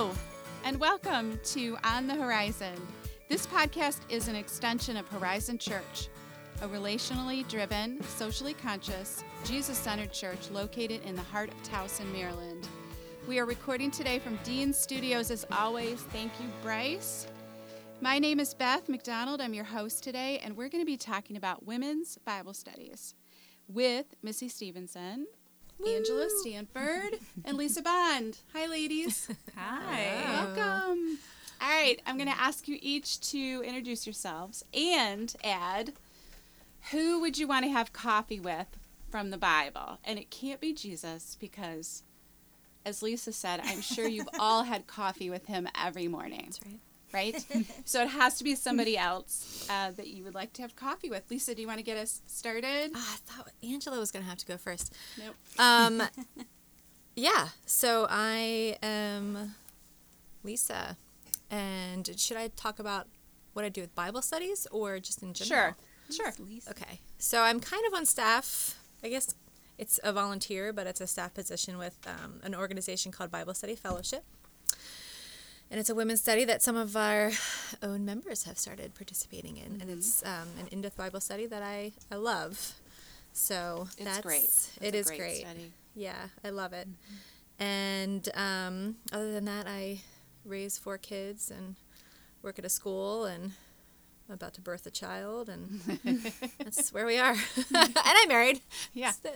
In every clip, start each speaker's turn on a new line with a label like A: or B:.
A: Hello, and welcome to On the Horizon. This podcast is an extension of Horizon Church, a relationally driven, socially conscious, Jesus centered church located in the heart of Towson, Maryland. We are recording today from Dean Studios as always. Thank you, Bryce. My name is Beth McDonald. I'm your host today, and we're going to be talking about women's Bible studies with Missy Stevenson, Angela Stanford, and Lisa Bond. Hi, ladies.
B: Hi.
A: Welcome. All right, I'm going to ask you each to introduce yourselves and add who would you want to have coffee with from the Bible? And it can't be Jesus because, as Lisa said, I'm sure you've all had coffee with him every morning.
B: That's right.
A: Right? so it has to be somebody else uh, that you would like to have coffee with. Lisa, do you want to get us started?
B: Ah, I thought Angela was going to have to go first.
A: Nope.
B: Um, yeah, so I am Lisa. And should I talk about what I do with Bible studies or just in general?
A: Sure. Sure.
B: Okay. So I'm kind of on staff. I guess it's a volunteer, but it's a staff position with um, an organization called Bible Study Fellowship. And it's a women's study that some of our own members have started participating in. And it's um, an in depth Bible study that I, I love. So
A: It's
B: that's
A: great. It's
B: it is
A: great
B: great. Yeah, I love it. And um, other than that, I raise four kids and work at a school and I'm about to birth a child, and that's where we are. and I'm married.
A: Yeah.
B: So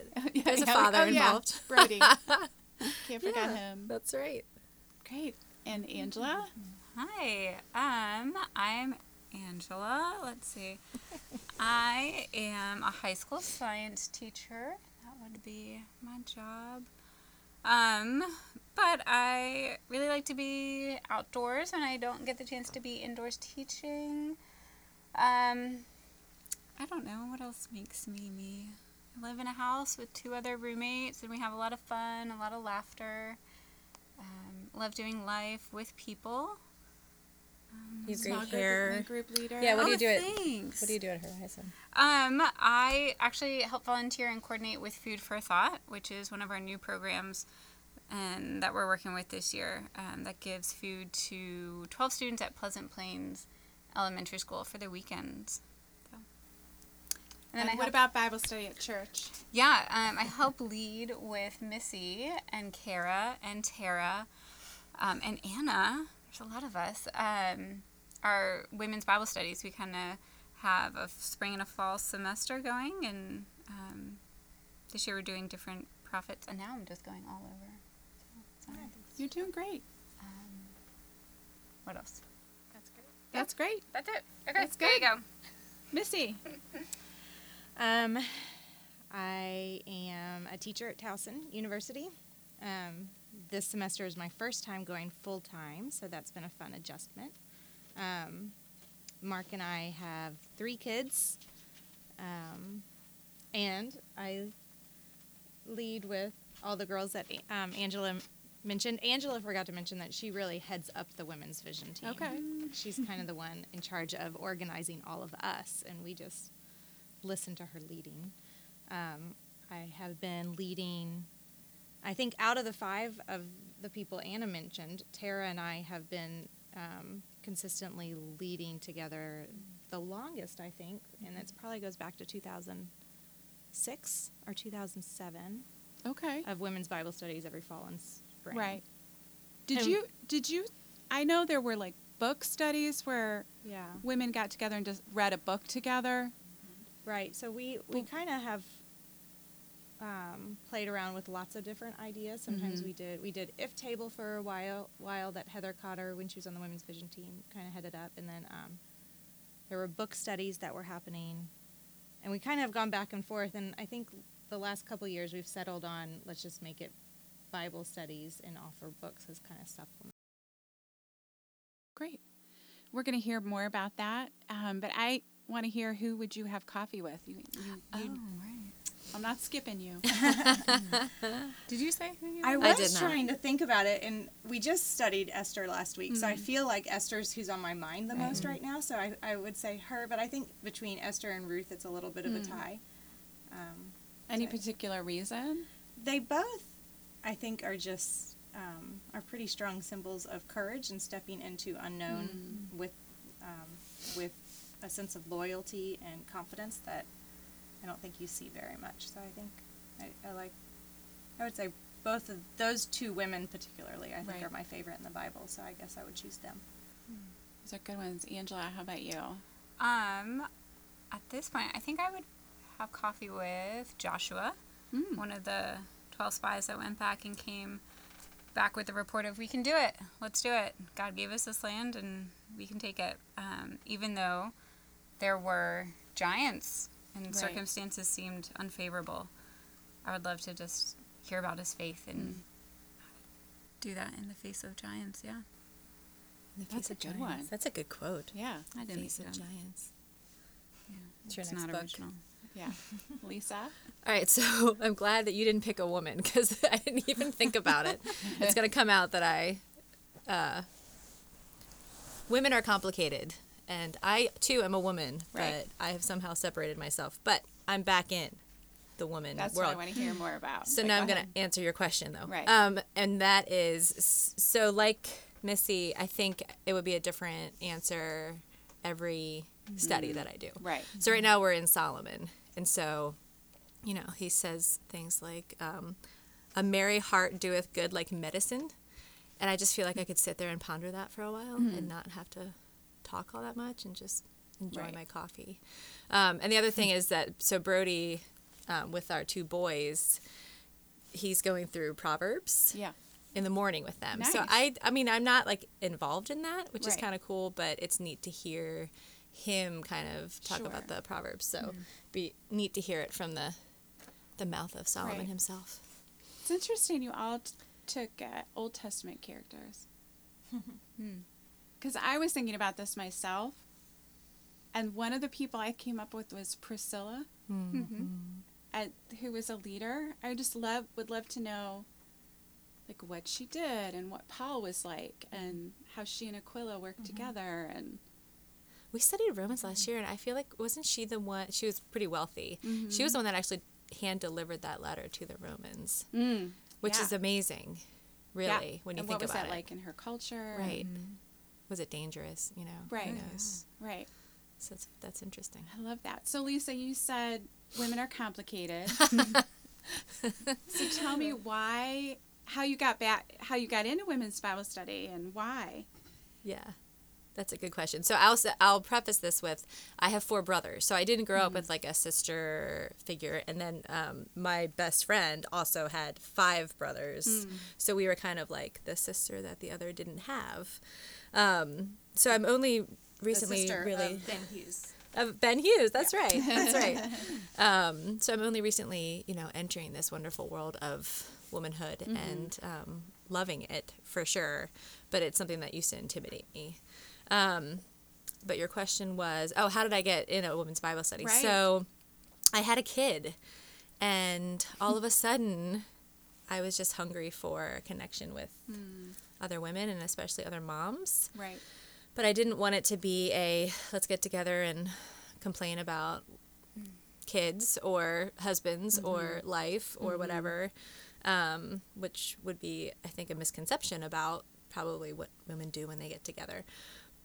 B: There's a father
A: Oh, yeah.
B: involved.
A: Brody. Can't forget
B: Yeah,
A: him.
B: That's right.
A: Great. And Angela?
C: Hi, um, I'm Angela. Let's see. I am a high school science teacher. That would be my job. Um, but I really like to be outdoors when I don't get the chance to be indoors teaching. Um, I don't know what else makes me me. I live in a house with two other roommates and we have a lot of fun, a lot of laughter. Um, love doing life with people. Um,
B: You have
A: Small
B: great
A: group-
B: hair.
A: Group leader.
B: Yeah, what do you
C: oh,
B: do at-
C: Thanks.
B: What do you do at Horizon?
C: Um, I actually help volunteer and coordinate with Food for Thought, which is one of our new programs and that we're working with this year. Um, that gives food to 12 students at Pleasant Plains Elementary School for the weekends. So.
A: And,
C: I
A: what
C: help-
A: about Bible study at church?
C: Yeah, um, I help lead with Missy and Kara and Tara um, and Anna. There's a lot of us. Um, our women's Bible studies. We kind of have a spring and a fall semester going, and um, this year we're doing different prophets. And now I'm just going all over. So, it's
A: You're doing great.
C: um, what else?
B: That's great.
A: That's great.
C: That's it. Okay,
A: That's
C: there you go.
A: Missy.
D: Um, I am a teacher at Towson University. Um, this semester is my first time going full time, so that's been a fun adjustment. Um, Mark and I have three kids, um, and I lead with all the girls that um, Angela mentioned. Angela forgot to mention that she really heads up the women's vision team.
A: Okay.
D: She's kind of the one in charge of organizing all of us, and we just listen to her leading. Um, I have been leading, I think, out of the five of the people Anna mentioned, Tara and I have been um, consistently leading together the longest, I think, and it probably goes back to 2006 or 2007
A: Okay.
D: of women's Bible studies every fall and spring.
A: Right. Did
D: And-
A: you did you I know there were like book studies where
D: Yeah.
A: women got together and just read a book together.
D: Right. So we we kind of have um, played around with lots of different ideas. Sometimes
A: Mhm.
D: we did we did IF:Table for a while while that Heather Cotter when she was on the women's vision team kind of headed up, and then um, there were book studies that were happening, and we kind of have gone back and forth. And I think the last couple years we've settled on let's just make it Bible studies and offer books as kind of supplement.
A: Great. We're going to hear more about that, um, but I want to hear who would you have coffee with? You, you, you,
C: right.
A: I'm not skipping you.
C: Did you say who you
D: I
C: were?
B: I
D: was
B: did
D: trying to think about it, and we just studied Esther last week, so I
A: Mhm.
D: feel like Esther's who's on my mind the
A: Right.
D: most right now. So I, I would say her, but I think between Esther and Ruth, it's a little bit of a
A: Mm.
D: tie. Um,
A: Any
D: Sorry.
A: particular reason?
D: they both, I think, are just um, are pretty strong symbols of courage and stepping into unknown with um, with a sense of loyalty and confidence that I don't think you see very much. So I think I, I like I would say both of those two women particularly I think
A: Right.
D: are my favorite in the Bible. So I guess I would choose them.
A: Those are good ones. Angela, how about you?
C: Um, at this point, I think I would have coffee with Joshua,
A: Mm.
C: one of the 12 spies that went back and came back with the report of, we can do it. Let's do it. God gave us this land and we can take it. Um, even though there were giants and
A: Right.
C: circumstances seemed unfavorable, I would love to just hear about his faith and do that in the face of giants. Yeah.
B: In the
A: That's
B: face
A: a good
B: giants.
A: one.
B: That's a good quote.
A: Yeah.
C: I didn't
B: Face
C: make
B: of
C: it
B: giants.
C: Yeah.
B: It's your
C: It's
B: next
C: not
B: book.
C: original.
A: Yeah. Lisa?
B: All right, so I'm glad that you didn't pick a woman because I didn't even think about it. It's going to come out that I. Uh, women are complicated, and I too am a woman,
A: Right.
B: but I have somehow separated myself. But I'm back in the woman
A: That's
B: world.
A: what I want to hear more about.
B: So now
A: go
B: I'm going to answer your question though.
A: Right.
B: Um, and that is so like Missy, I think it would be a different answer every study that I do.
A: Right.
B: So right now we're in Solomon, and so, you know, he says things like, um, "A merry heart doeth good like medicine," and I just feel like I could sit there and ponder that for a while and not have to talk all that much and just enjoy
A: Right.
B: my coffee. Um, and the other thing is that so Brody, um, with our two boys, he's going through Proverbs
A: Yeah.
B: in the morning with them.
A: Nice.
B: So I I mean I'm not like involved in that, which is kind of cool, but it's neat to hear him kind of talk
A: Sure.
B: About the proverbs. So be neat to hear it from the the mouth of Solomon
A: Right.
B: himself.
A: It's interesting you all t- took uh, Old Testament characters. Because I was thinking about this myself. And one of the people I came up with was Priscilla, mm-hmm. and, who was a leader. I just love would love to know like what she did and what Paul was like and how she and Aquila worked mm-hmm. together and
B: We studied Romans last mm-hmm. year, and I feel like wasn't she the one? She was pretty wealthy. She was the one that actually hand delivered that letter to the Romans,
A: mm,
B: which
A: yeah.
B: is amazing, really,
A: Yeah.
B: when you
A: and
B: think
A: what was
B: about
A: that
B: it.
A: like in her culture
B: Right? Was it dangerous? You know,
A: Right.
B: Who uh-huh.
A: right
B: So that's, that's interesting.
A: I love that. So, Lisa, you said women are complicated. so, tell me why, how you got back, how you got into women's Bible study, and why.
B: Yeah, that's a good question. So I'll I'll preface this with I have four brothers, so I didn't grow up mm-hmm. with like a sister figure, and then um, my best friend also had five brothers, mm. so we were kind of like the sister that the other didn't have. Um, so I'm only recently really
D: of Ben Hughes.
B: of Ben Hughes. That's right. That's right. Um, so I'm only recently, you know, entering this wonderful world of womanhood and um, loving it for sure. But it's something that used to intimidate me. Um, but your question was, oh, how did I get in a women's Bible study?
A: Right.
B: So I had a kid, and all of a sudden, I was just hungry for connection with other women and especially other moms
A: Right.
B: but I didn't want it to be a let's get together and complain about kids or husbands or life or whatever, um, which would be, I think, a misconception about probably what women do when they get together.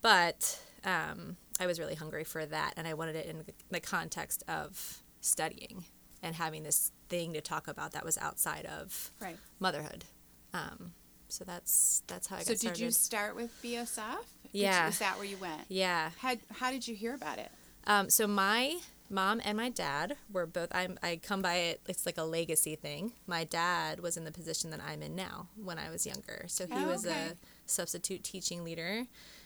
B: But um, I was really hungry for that, and I wanted it in the context of studying and having this thing to talk about that was outside of
A: Right.
B: motherhood. Um, so that's that's how I got started.
A: So, did you start with BSF? You-
B: Yeah.
A: Is that where you went?
B: yeah.
A: How, how did you hear about it?
B: Um, so my mom and my dad were both. I'm. I come by it. It's like a legacy thing. My dad was in the position that I'm in now when I was younger. So he
A: Oh,
B: was
A: okay.
B: a substitute teaching leader,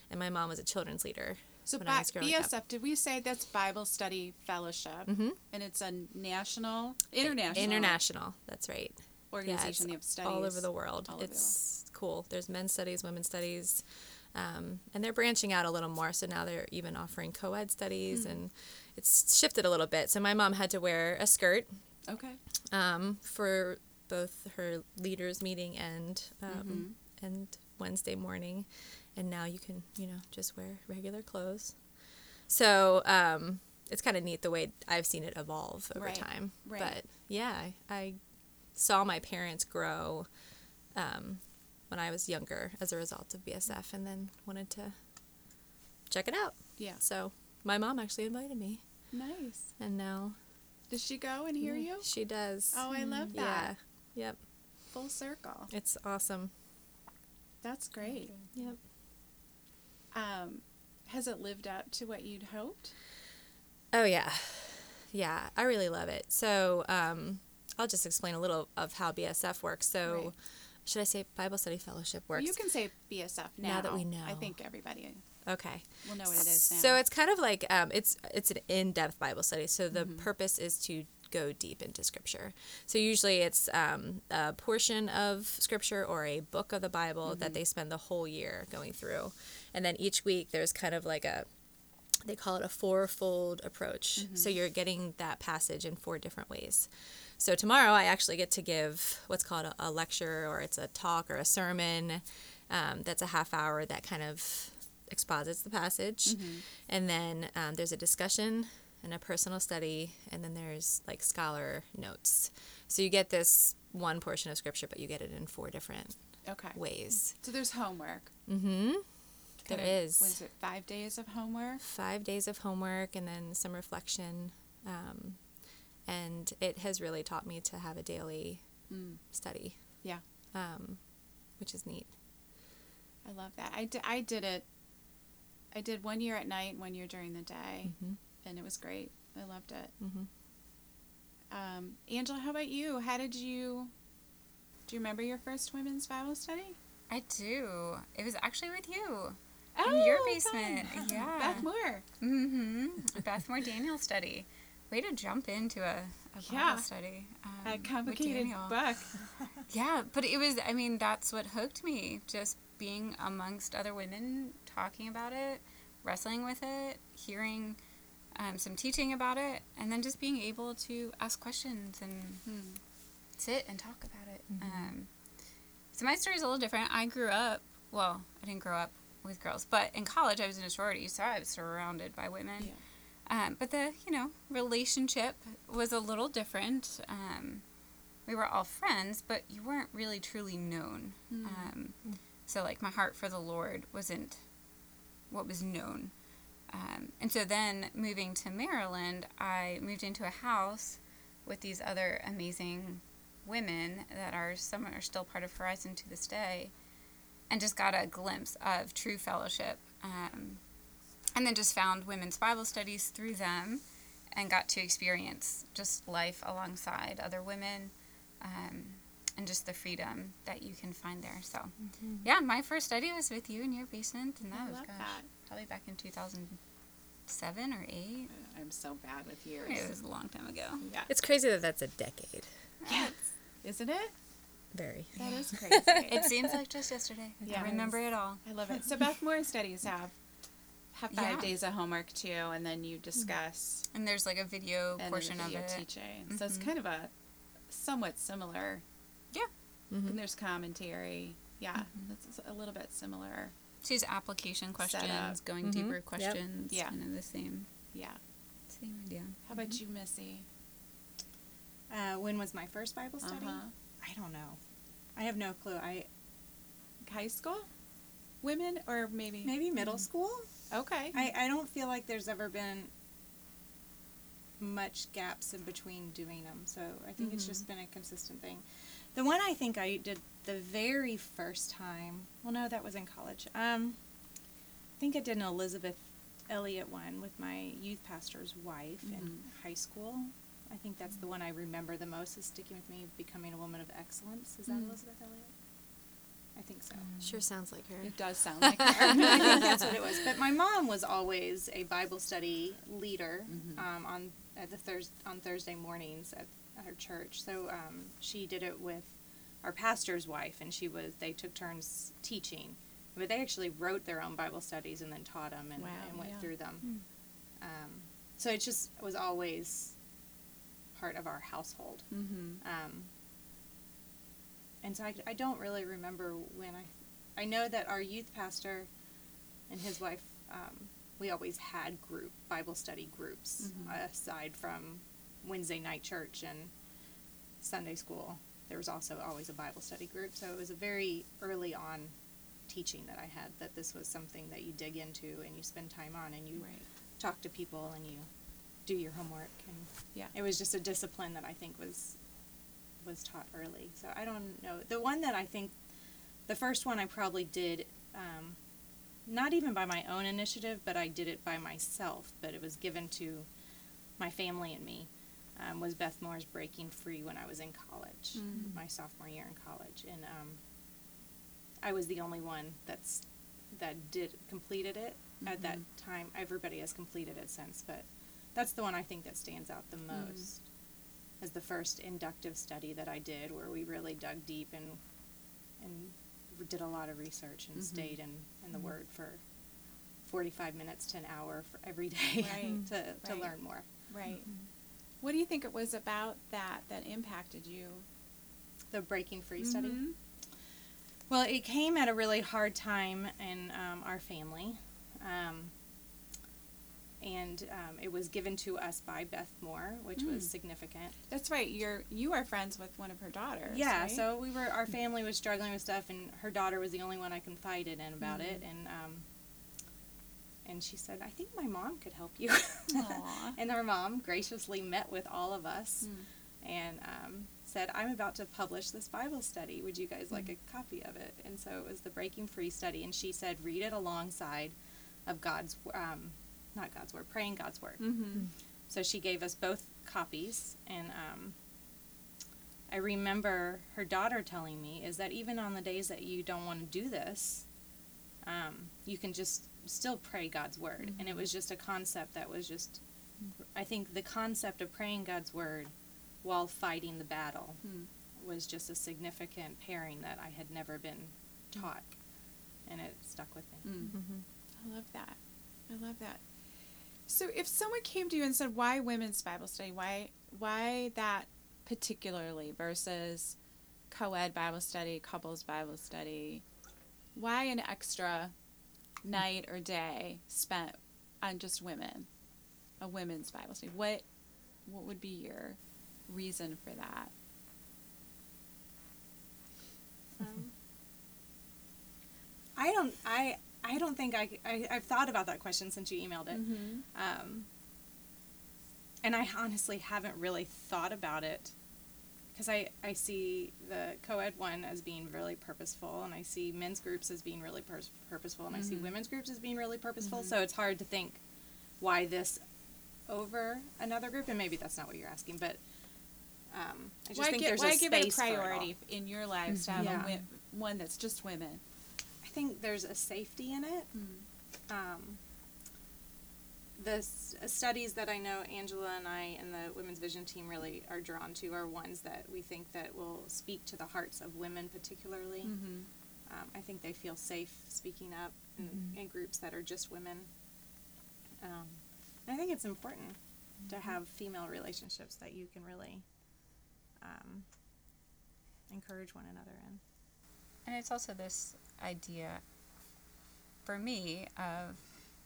B: and my mom was a children's leader.
A: So,
B: when I growing up.
A: BSF, did we say that's Bible Study Fellowship? Mm-hmm. And it's a national, international,
B: International. That's right.
A: Organization
B: Yeah,
A: of
B: it's
A: studies
B: all over the world.
A: all over the
B: it's cool. There's men's studies, women's studies, um, and they're branching out a little more. So now they're even offering co-ed studies, and it's shifted a little bit. So my mom had to wear a skirt
A: Okay.
B: um, for both her leaders meeting and um, and Wednesday morning, and now you can you know just wear regular clothes. So um, it's kind of neat the way I've seen it evolve over
A: Right,
B: time.
A: right.
B: But yeah, I, I saw my parents grow um, when I was younger as a result of BSF, and then wanted to check it out.
A: Yeah.
B: So my mom actually invited me,
A: Nice.
B: and now
A: Does she go and hear you?
B: she does.
A: Oh, I love that.
B: Yeah. Yep.
A: Full circle.
B: It's awesome.
A: That's great.
B: Yep.
A: Um, has it lived up to what you'd hoped?
B: Oh yeah, yeah. I really love it. So um, I'll just explain a little of how BSF works. So
A: Right.
B: should I say Bible Study Fellowship works?
A: You can say BSF now.
B: Now that we know.
A: I think everybody
B: Okay.
A: We'll know what it is now.
B: So it's kind of like um, it's it's an in-depth Bible study. So the
A: Mm-hmm.
B: purpose is to go deep into Scripture. So usually it's um, a portion of Scripture or a book of the Bible
A: Mm-hmm.
B: that they spend the whole year going through, and then each week there's kind of like a they call it a fourfold approach.
A: Mm-hmm.
B: So you're getting that passage in four different ways. So tomorrow I actually get to give what's called a, a lecture or it's a talk or a sermon um, that's a half hour that kind of exposits the passage. And then um, there's a discussion and a personal study, and then there's like scholar notes. So you get this one portion of scripture, but you get it in four different
A: okay.
B: ways.
A: So there's homework.
B: Mm-hmm. There
A: of-
B: is.
A: Was it five days of homework?
B: five days of homework and then some reflection. Um, and it has really taught me to have a daily
A: Mm.
B: study,
A: Yeah.
B: um, which is neat.
A: I love that. I did, I did it. I did one year at night, one year during the day,
B: Mhm.
A: and it was great. I loved it.
B: Mhm.
A: Um, Angela, how about you? How did you? Do you remember your first women's Bible study?
C: I do. It was actually with you.
A: Oh,
C: In your
A: fun.
C: basement. Yeah.
A: Beth Moore.
C: Mm-hmm. Beth Moore Daniel study. Way to jump into a, a Bible
A: Yeah.
C: study. Um,
A: A complicated book.
C: Yeah, but it was, I mean, that's what hooked me. Just being amongst other women, talking about it, wrestling with it, hearing um, some teaching about it, and then just being able to ask questions and
A: Hmm.
C: sit and talk about it. Um, so my story is a little different. I grew up, well, I didn't grow up with girls, but in college I was in a sorority, so I was surrounded by women.
A: Yeah.
C: Um, but the, you know, relationship was a little different. Um, we were all friends, but you weren't really truly known.
A: Hmm.
C: Um, so, like, my heart for the Lord wasn't what was known. Um, and so then moving to Maryland, I moved into a house with these other amazing women that are some are still part of Horizon to this day, and just got a glimpse of true fellowship. And then just found women's Bible studies through them, and got to experience just life alongside other women, um, and just the freedom that you can find there. So, yeah, my first study was with you in your basement, and that
A: I
C: was
A: love
C: gosh,
A: that.
C: probably back in 2007 or 8.
A: I'm so bad with years.
C: It was a long time ago.
A: Yeah.
B: It's crazy that that's a decade.
A: Yes. Isn't it?
B: Very.
A: That is crazy.
C: It seems like just yesterday.
A: Yeah.
C: can remember it all.
A: I love it. So Beth Moore studies have have five
C: Yeah.
A: days of homework too, and then you discuss
C: And there's like a video
A: and
C: portion
A: then
C: of
A: the video
C: it.
A: teaching. So it's
C: Mhm.
A: kind of a somewhat similar.
C: Yeah.
B: Mhm.
A: And there's commentary. Yeah, it's a little bit similar.
C: She's application questions,
A: Setup.
C: going
B: Mhm.
C: deeper
B: Yep.
C: questions.
A: Yeah.
C: Kind of the same,
A: Yeah.
C: same idea.
A: How about you, Missy?
D: Uh, when was my first Bible study?
A: Uh-huh.
D: I don't know. I have no clue. I
A: High school, women, or maybe
D: maybe middle school.
A: Okay.
D: I, I don't feel like there's ever been much gaps in between doing them. So I think it's just been a consistent thing. The one I think I did the very first time. Well, no, that was in college. Um, I think I did an Elisabeth Elliot one with my youth pastor's wife in
A: Mhm.
D: high school. I think that's the one I remember the most is sticking with me, becoming a woman of excellence. Is that
A: Mm.
D: Elisabeth Elliot? I think so.
B: Sure sounds like her.
A: it does sound like her.
D: I think that's what it was. But my mom was always a Bible study leader
A: Mhm.
D: um, on at the Thurs on Thursday mornings at, at her church. So um, she did it with our pastor's wife, and she was they took turns teaching. But they actually wrote their own Bible studies and then taught them and,
A: Wow,
D: and went
A: yeah.
D: through them. Um, so it just was always part of our household.
A: mm-hmm.
D: And so I, I don't really remember when I, I know that our youth pastor and his wife, um, we always had group Bible study groups
A: Mhm.
D: aside from Wednesday night church and Sunday school. there was also always a Bible study group. So it was a very early on teaching that I had that this was something that you dig into and you spend time on and you
A: Right.
D: talk to people and you do your homework and
A: Yeah.
D: it was just a discipline that I think was was taught early. So I don't know the one that I think the first one I probably did um, not even by my own initiative, but I did it by myself. But it was given to my family and me. Um, was Beth Moore's Breaking Free when I was in college,
A: Mm.
D: my sophomore year in college, and um, I was the only one that's that did completed it at that time. Everybody has completed it since, but that's the one I think that stands out the most as the first inductive study that I did, where we really dug deep and and did a lot of research and stayed in, in the Word for forty five minutes to an hour for every day
A: Right.
D: to to
A: Right.
D: learn more.
A: Right. What do you think it was about that that impacted you?
D: The breaking free study.
A: Mhm.
D: Well, it came at a really hard time in um, our family. Um, and um, it was given to us by Beth Moore, which was
A: Mm.
D: significant.
A: That's right. You're you are friends with one of her daughters.
D: Yeah,
A: right?
D: so we were our family was struggling with stuff, and her daughter was the only one I confided in about it, and um, and she said, "I think my mom could help you." And her mom graciously met with all of us
A: Mm.
D: and um, said, "I'm about to publish this Bible study. Would you guys like a copy of it?" And so it was the Breaking Free study, and she said, "Read it alongside of God's, um, not God's word, praying God's word."
A: Mhm.
D: So she gave us both copies, and um, I remember her daughter telling me is that even on the days that you don't want to do this, um, you can just still pray God's word. And it was just a concept that was just, I think the concept of praying God's word while fighting the battle
A: Hmm.
D: was just a significant pairing that I had never been taught, and it stuck with me.
A: Mm.
B: Mm-hmm.
A: I love that. I love that. So if someone came to you and said, "Why women's Bible study? Why why that particularly versus co-ed Bible study, couples Bible study? Why an extra night or day spent on just women, a women's Bible study? What what would be your reason for that?
D: Um, I don't. I. I don't think I, I. I've thought about that question since you emailed it.
A: Mm-hmm.
D: Um, and I honestly haven't really thought about it because I, I see the co ed one as being really purposeful, and I see men's groups as being really pur- purposeful, and I see
A: Mhm.
D: women's groups as being really purposeful. So it's hard to think why this over another group, and maybe that's not what you're asking, but um, I just
A: Why,
D: think
A: gi-
D: there's
A: why
D: a
A: give it a
D: for it
A: priority in your lives to have
D: Yeah.
A: a one that's just women?
D: I think there's a safety in it. um, the s- studies that I know Angela and I and the Women's Vision team really are drawn to are ones that we think that will speak to the hearts of women particularly.
A: Mm-hmm.
D: Um, I think they feel safe speaking up in, in groups that are just women. Um, I think it's important to have female relationships that you can really um, encourage one another in.
C: And it's also this idea for me of,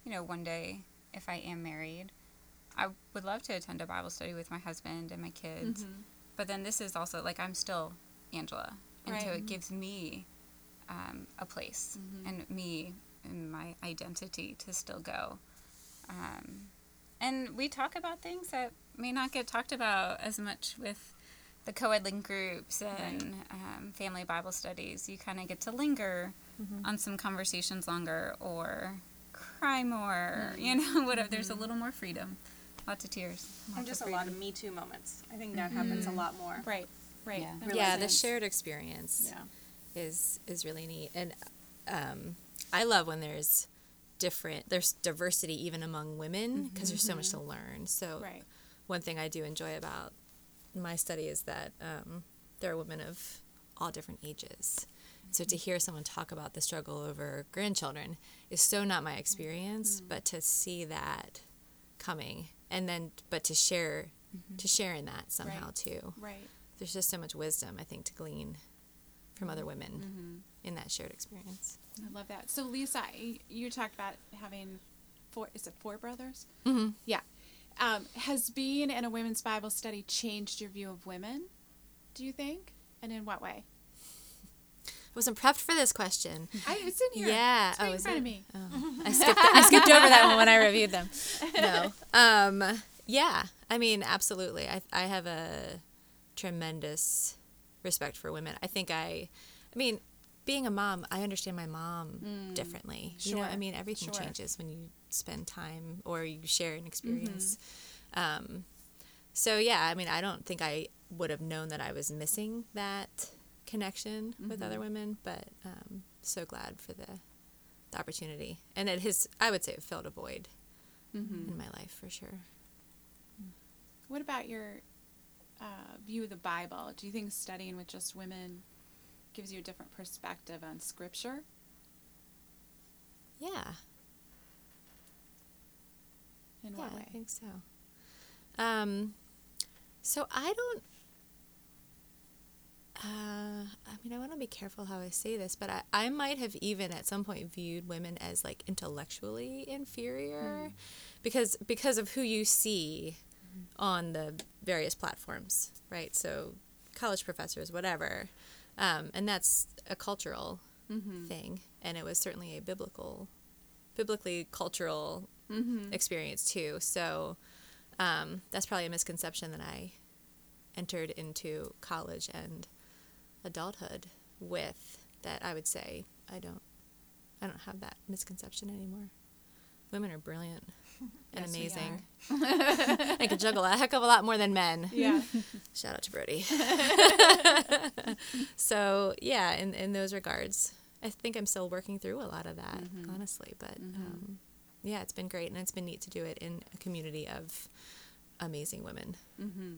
C: you know, one day if I am married, I would love to attend a Bible study with my husband and my kids.
A: Mm-hmm.
C: But then this is also like I'm still Angela. And so it gives me um, a place
A: Mhm.
C: and me and my identity to still go. Um, and we talk about things that may not get talked about as much with the co-ed link groups and um, family Bible studies. You kind of get to linger mm-hmm. on some conversations longer or cry more. Mm-hmm. You know, whatever. There's a mm-hmm. little more freedom. Lots of tears.
D: And just a lot of. Me Too moments. I think that happens a lot more.
A: Right, right.
C: Yeah.
A: That
B: yeah, the shared experience
D: Yeah.
B: is is really neat, and um, I love when there's different there's diversity even among women because there's so much to learn. So
A: Right.
B: one thing I do enjoy about my study is that um, there are women of all different ages. So to hear someone talk about the struggle over grandchildren is so not my experience, but to see that coming and then but to share to share in that somehow
A: Right.
B: too.
A: Right.
B: There's just so much wisdom I think to glean from other women in that shared experience.
A: I love that. So Lisa, you talked about having four. Is it four brothers?
B: Mm-hmm.
A: Yeah. Um, has being in a women's Bible study changed your view of women? Do you think? And in what way?
B: I wasn't prepped for this question.
A: I was in here.
B: Yeah.
A: It's right
B: oh,
A: in front
B: it?
A: of me.
B: Oh, I skipped. I skipped over that one when I reviewed them. No. Um. Yeah. I mean, absolutely. I I have a tremendous respect for women. I think I. I mean, being a mom, I understand my mom differently. You know,
A: Mm. Sure.
B: I mean, everything
A: Sure.
B: changes when you spend time or you share an experience.
A: Mm-hmm.
B: Um. So yeah, I mean, I don't think I would have known that I was missing that connection with
A: Mm-hmm.
B: other women, but um, so glad for the the opportunity. And it has, I would say, it filled a void
A: Mm-hmm.
B: in my life for sure.
A: What about your uh, view of the Bible? Do you think studying with just women gives you a different perspective on Scripture?
B: Yeah,
A: In
B: yeah,
A: what
B: I think so. Um, so I don't. Uh, I mean, I want to be careful how I say this, but I, I might have even at some point viewed women as like intellectually inferior, because because of who you see on the various platforms, right? So college professors, whatever, um, and that's a cultural
A: Mm-hmm.
B: thing, and it was certainly a biblical, biblically cultural
A: Mm-hmm.
B: experience too. So um, that's probably a misconception that I entered into college and adulthood with. That I would say I don't, I don't have that misconception anymore. Women are brilliant and
A: Yes,
B: amazing. they can juggle a heck of a lot more than men.
A: Yeah.
B: Shout out to Brody. so yeah, in in those regards, I think I'm still working through a lot of that, honestly. But um, yeah, it's been great, and it's been neat to do it in a community of amazing women.
A: mm-hmm.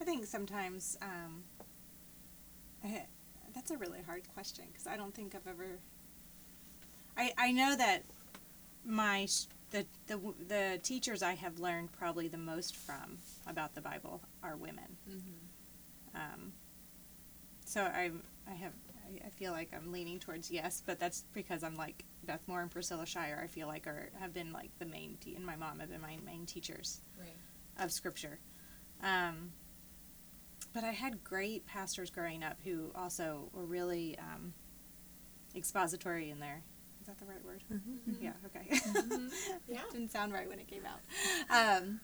D: I think sometimes um, I, that's a really hard question because I don't think I've ever. I I know that my the the the teachers I have learned probably the most from about the Bible are women. Um, so I I have I, I feel like I'm leaning towards yes, but that's because I'm like Beth Moore and Priscilla Shirer. I feel like are have been like the main te- and my mom have been my main teachers of scripture. Um, but I had great pastors growing up who also were really um, expository in their. Is that the right word? Mm-hmm. Mm-hmm. Yeah. Okay. Mm-hmm.
A: Yeah.
D: Didn't sound right when it came out. Um,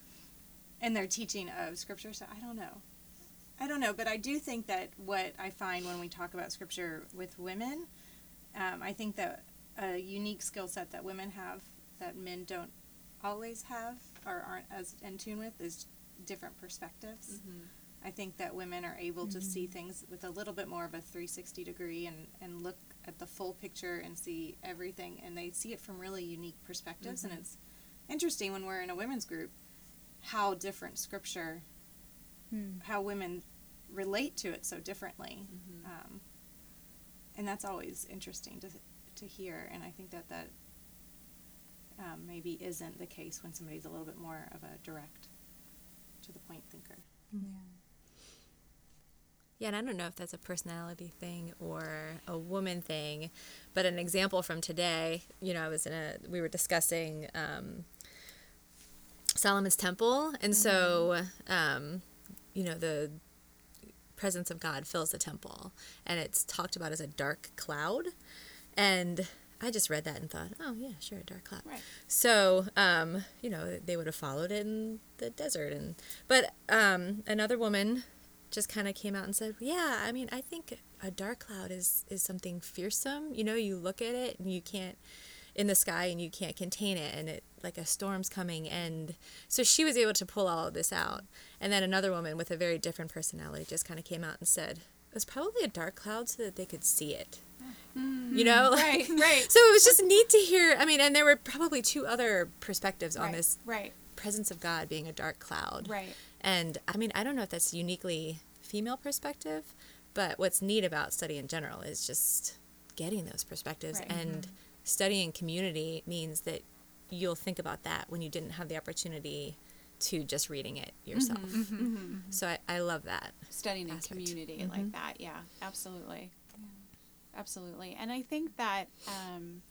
D: in their teaching of scripture, so I don't know. I don't know, but I do think that what I find when we talk about scripture with women, um, I think that a unique skill set that women have that men don't always have or aren't as in tune with is different perspectives. I think that women are able to see things with a little bit more of a 360 degree and, and look at the full picture and see everything, and they see it from really unique perspectives. And it's interesting when we're in a women's group how different scripture, how women relate to it so differently. Um, and that's always interesting to, to hear. And I think that that um, maybe isn't the case when somebody's a little bit more of a direct, to the point thinker.
B: Yeah, and I don't know if that's a personality thing or a woman thing, but an example from today, you know, I was in a, we were discussing um, Solomon's temple, and so, um, you know, the presence of God fills the temple, and it's talked about as a dark cloud, and I just read that and thought, oh yeah, sure, a dark cloud.
A: Right.
B: So, um, you know, they would have followed it in the desert, and but um, another woman just kind of came out and said, "Yeah, I mean, I think a dark cloud is is something fearsome. You know, you look at it and you can't in the sky and you can't contain it, and it like a storm's coming." And so she was able to pull all of this out. And then another woman with a very different personality just kind of came out and said, "It was probably a dark cloud so that they could see it." Mm-hmm. You know,
A: Right, right.
B: So it was just neat to hear. I mean, and there were probably two other perspectives on
A: right.
B: this
A: Right.
B: presence of God being a dark cloud.
A: Right.
B: And I mean, I don't know if that's uniquely female perspective, but what's neat about study in general is just getting those perspectives.
A: Right. Mm-hmm.
B: And studying community means that you'll think about that when you didn't have the opportunity to just reading it yourself.
A: Mm-hmm.
B: So I, I love that.
A: studying in community like that yeah absolutely absolutely and i think that um,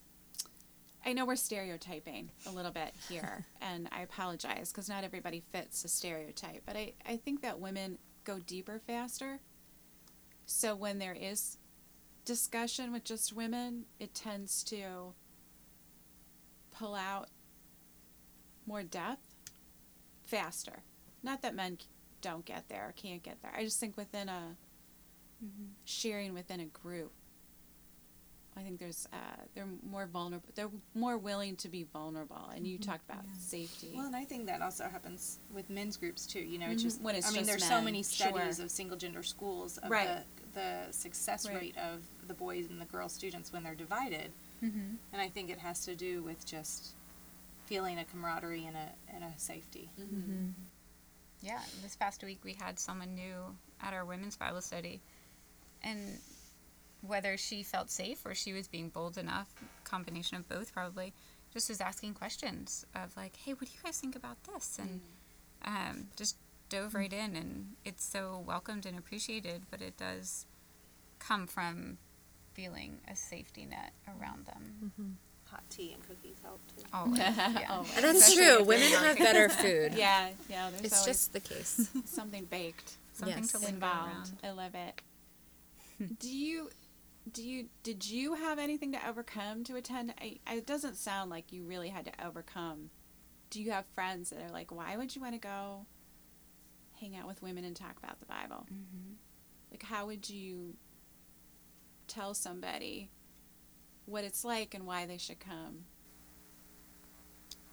A: i know we're stereotyping a little bit here and i apologize because not everybody fits a stereotype but I, I think that women go deeper faster. So when there is discussion with just women, it tends to pull out more depth faster. Not that men don't get there or can't get there. I just think within a mm-hmm. sharing within a group, I think there's uh, they're more vulnerable. They're more willing to be vulnerable. And you talked about safety.
D: Well, and I think that also happens with men's groups too. You know, it's
A: Mhm.
D: just
A: When it's
D: I mean,
A: just
D: there's so many studies
A: sure.
D: of single gender schools of
A: Right.
D: the the success
A: Right.
D: rate of the boys and the girl students when they're divided.
C: Mm-hmm.
D: And I think it has to do with just feeling a camaraderie and a and a safety.
C: Yeah, this past week we had someone new at our women's Bible study, and whether she felt safe or she was being bold enough, combination of both probably, just was asking questions of like, "Hey, what do you guys think about this?" and mm. um, just dove right in, and it's so welcomed and appreciated. But it does come from feeling a safety net around them. Mm-hmm.
D: Hot tea and cookies help too.
C: Always, yeah.
A: Always.
B: And that's
A: Especially
B: true. Women have better food.
A: Yeah, yeah. There's
B: It's just the case.
A: something baked
C: Something
B: Yes.
C: to linger
A: involved.
C: around.
A: I love it. Hmm. do you, do you, did you have anything to overcome to attend? I, I- it doesn't sound like you really had to overcome. Do you have friends that are like, why would you want to go hang out with women and talk about the Bible?
C: Mm-hmm.
A: Like, how would you tell somebody what it's like and why they should come?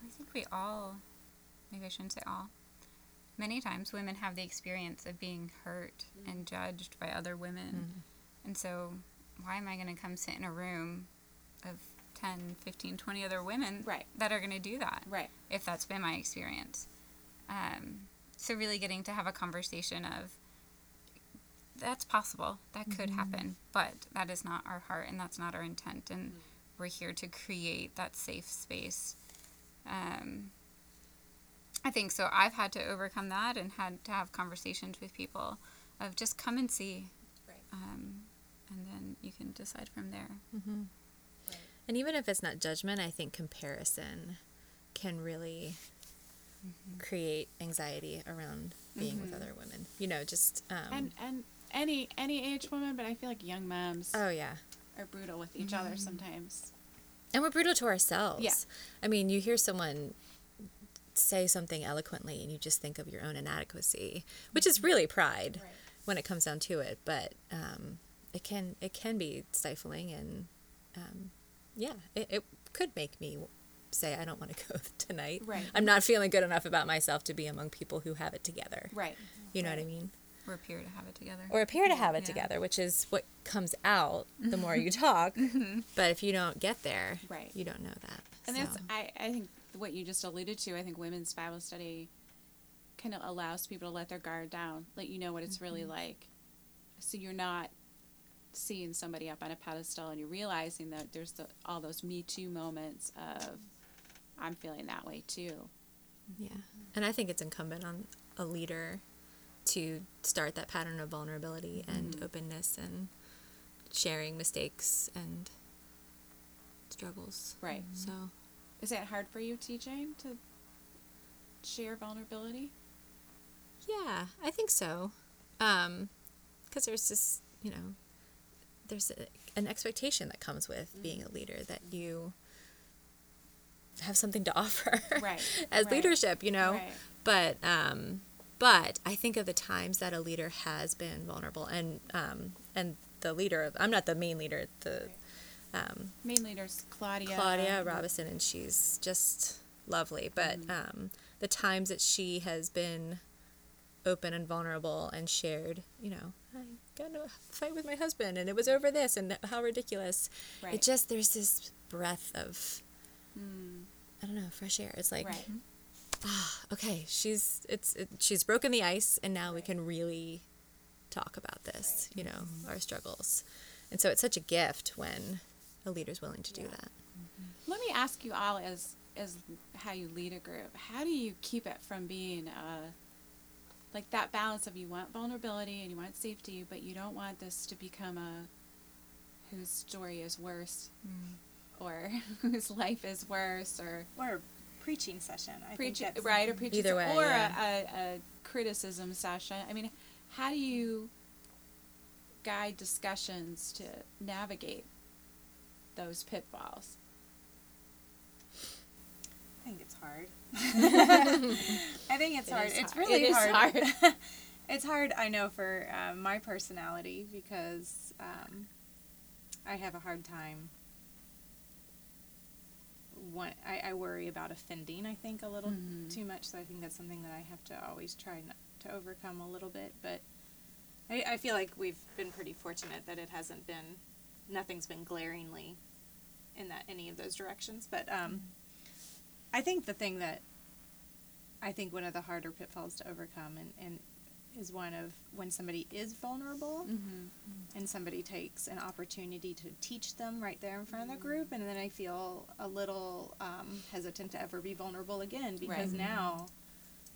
C: I think we all, maybe I shouldn't say all, many times women have the experience of being hurt and judged by other women. And so, why am I going to come sit in a room of 10, 15, 20 other women
A: Right.
C: that are going to do that?
A: Right.
C: If that's been my experience. Um, so, really getting to have a conversation of, that's possible, that could happen, but that is not our heart and that's not our intent. And we're here to create that safe space um, I think so. I've had to overcome that and had to have conversations with people of just come and see,
A: Right.
C: um, you can decide from there. Mm-hmm.
B: And even if it's not judgment, I think comparison can really mm-hmm. create anxiety around being with mm-hmm. other women. You know, just um,
A: And and any any age woman, but I feel like young moms
B: oh yeah,
A: are brutal with each other sometimes.
B: and we're brutal to ourselves.
A: Yeah.
B: I mean, you hear someone say something eloquently, and you just think of your own inadequacy, which is really pride
A: Right.
B: when it comes down to it. But um, it can it can be stifling, and um, yeah, it, it could make me say I don't want to go tonight.
A: Right.
B: I'm not feeling good enough about myself to be among people who have it together.
A: Right.
B: You know what I mean?
C: We're here to have it together.
B: Or appear to have it
C: Yeah.
B: together, which is what comes out the more you talk. But if you don't get there,
A: Right.
B: you don't know that.
A: And that's I, I think what you just alluded to, I think women's Bible study kind of allows people to let their guard down, let you know what it's really like. So you're not seeing somebody up on a pedestal and you're realizing that there's the, all those Me Too moments of I'm feeling that way too.
B: yeah. And I think it's incumbent on a leader to start that pattern of vulnerability and openness and sharing mistakes and struggles.
A: Right.
B: So,
A: Is that hard for you TJ, to share vulnerability?
B: yeah, I think so. Um, because there's this, you know, there's a, an expectation that comes with being a leader that you have something to offer
A: Right,
B: as
A: right,
B: leadership, you know.
A: right.
B: But um, but I think of the times that a leader has been vulnerable, and um, and the leader of I'm not the main leader, the um,
A: Main leaders Claudia.
B: Claudia Robinson, and she's just lovely. But
A: Mm-hmm.
B: um, the times that she has been open and vulnerable and shared, you know, got into a fight with my husband, and it was over this, and how ridiculous.
A: Right.
B: It just there's this breath of
A: Mm,
B: I don't know fresh air. It's like
A: right.
B: ah, okay, she's it's it, she's broken the ice, and now we can really talk about this. You know, our struggles, and so it's such a gift when a leader's willing to do
A: Yeah.
B: that.
A: Let me ask you all as as how you lead a group. How do you keep it from being uh, like that balance of you want vulnerability and you want safety, but you don't want this to become a whose story is worse mm. or whose life is worse or
D: Or a preaching session. I
A: preaching
D: think that's
A: right or preaching
B: Either way,
A: or
B: yeah.
A: a, a, a criticism session. I mean, how do you guide discussions to navigate those pitfalls?
D: I think it's hard. I think it's
A: It
D: hard.
A: is
D: It's
A: hard.
D: really
A: It
D: hard.
A: hard.
D: it's hard, I know, for um, my personality because um, I have a hard time. One, I, I worry about offending. I think a little
A: Mhm.
D: too much, so I think that's something that I have to always try not to overcome a little bit. But I, I feel like we've been pretty fortunate that it hasn't been, nothing's been glaringly in that any of those directions. But um, I think the thing that I think one of the harder pitfalls to overcome and, and is one of when somebody is vulnerable
A: Mm-hmm.
D: and somebody takes an opportunity to teach them right there in front of the group and then I feel a little um, hesitant to ever be vulnerable again because
A: Right.
D: now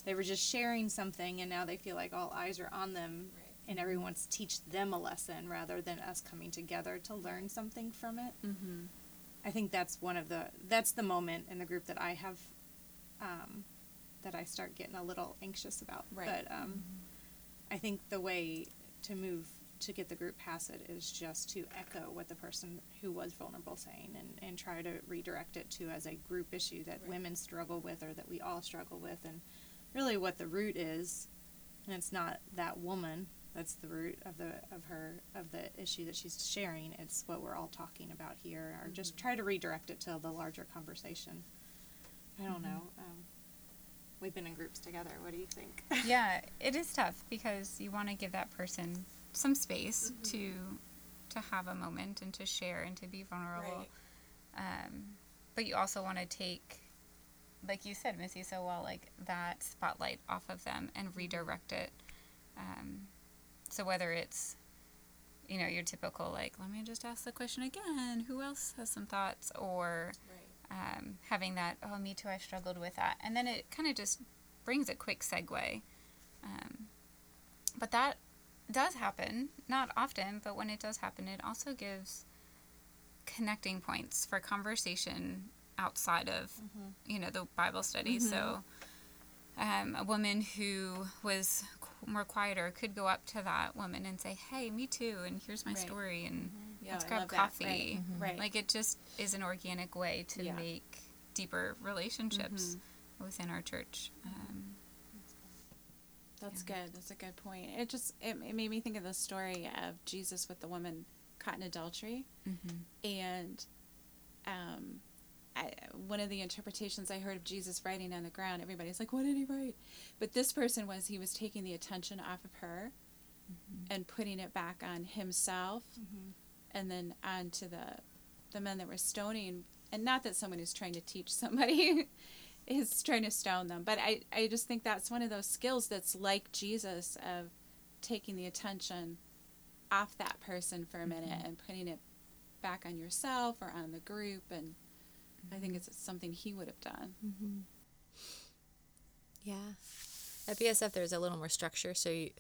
D: they were just sharing something and now they feel like all eyes are on them and everyone wants to teach them a lesson rather than us coming together to learn something from it.
A: Mm-hmm.
D: I think that's one of the that's the moment in the group that I have um, that I start getting a little anxious about.
A: Right.
D: But um, I think the way to move to get the group past it is just to echo what the person who was vulnerable saying and, and try to redirect it to as a group issue that
A: Right.
D: women struggle with or that we all struggle with and really what the root is and it's not that woman that's the root of the of her of the issue that she's sharing. It's what we're all talking about here or just try to redirect it to the larger conversation. I don't know um, we've been in groups together. What do you think?
C: Yeah, it is tough because you want to give that person some space to to have a moment and to share and to be vulnerable. Right. Um, but you also want to take, like you said, Missy, so well, like that spotlight off of them and redirect it. Um, so whether it's, you know, your typical like, let me just ask the question again. Who else has some thoughts? Or um, having that, oh, me too, I struggled with that. And then it kind of just brings a quick segue. Um, but that does happen, not often, but when it does happen, it also gives connecting points for conversation outside of, you know, the Bible study. So um, a woman who was more quieter could go up to that woman and say, hey, me too, and here's my
A: Right.
C: story, and
A: Yeah,
C: let's
A: I
C: grab coffee.
A: Right. Right.
C: Like it just is an organic way to
A: Yeah.
C: make deeper relationships within our church. Um,
A: That's good. That's a good point. It just it, it made me think of the story of Jesus with the woman caught in adultery, and um, I, one of the interpretations I heard of Jesus writing on the ground, everybody's like, "What did he write?" But this person was he was taking the attention off of her mm-hmm. and putting it back on himself, mm-hmm. and then onto the the men that were stoning. And not that someone who's trying to teach somebody is trying to stone them. But I, I just think that's one of those skills that's like Jesus of taking the attention off that person for a minute mm-hmm. and putting it back on yourself or on the group. And I think it's something he would have done.
C: Mm-hmm.
B: Yeah. At BSF, there's a little more structure, so you,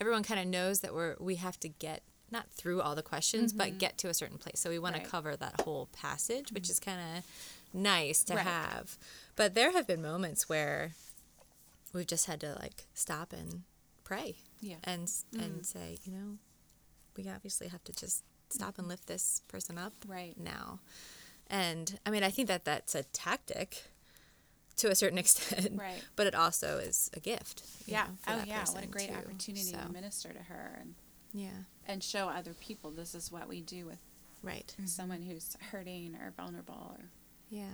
B: everyone kind of knows that we're we have to get not through all the questions, but mm-hmm. get to a certain place. So we want
A: Right.
B: to cover that whole passage, which mm-hmm. is kind of nice to
A: Right.
B: have. But there have been moments where we've just had to like stop and pray
A: Yeah.
B: and s and mm-hmm. say, you know, we obviously have to just stop and lift this person up
A: Right.
B: now. And I mean, I think that that's a tactic to a certain extent,
A: Right.
B: But it also is a gift.
A: Yeah.
B: know, for
A: Oh, yeah. What a great
B: too.
A: opportunity
B: So,
A: to minister to her and,
B: Yeah.
A: and show other people this is what we do with
B: Right.
A: someone who's hurting or vulnerable or
B: Yeah.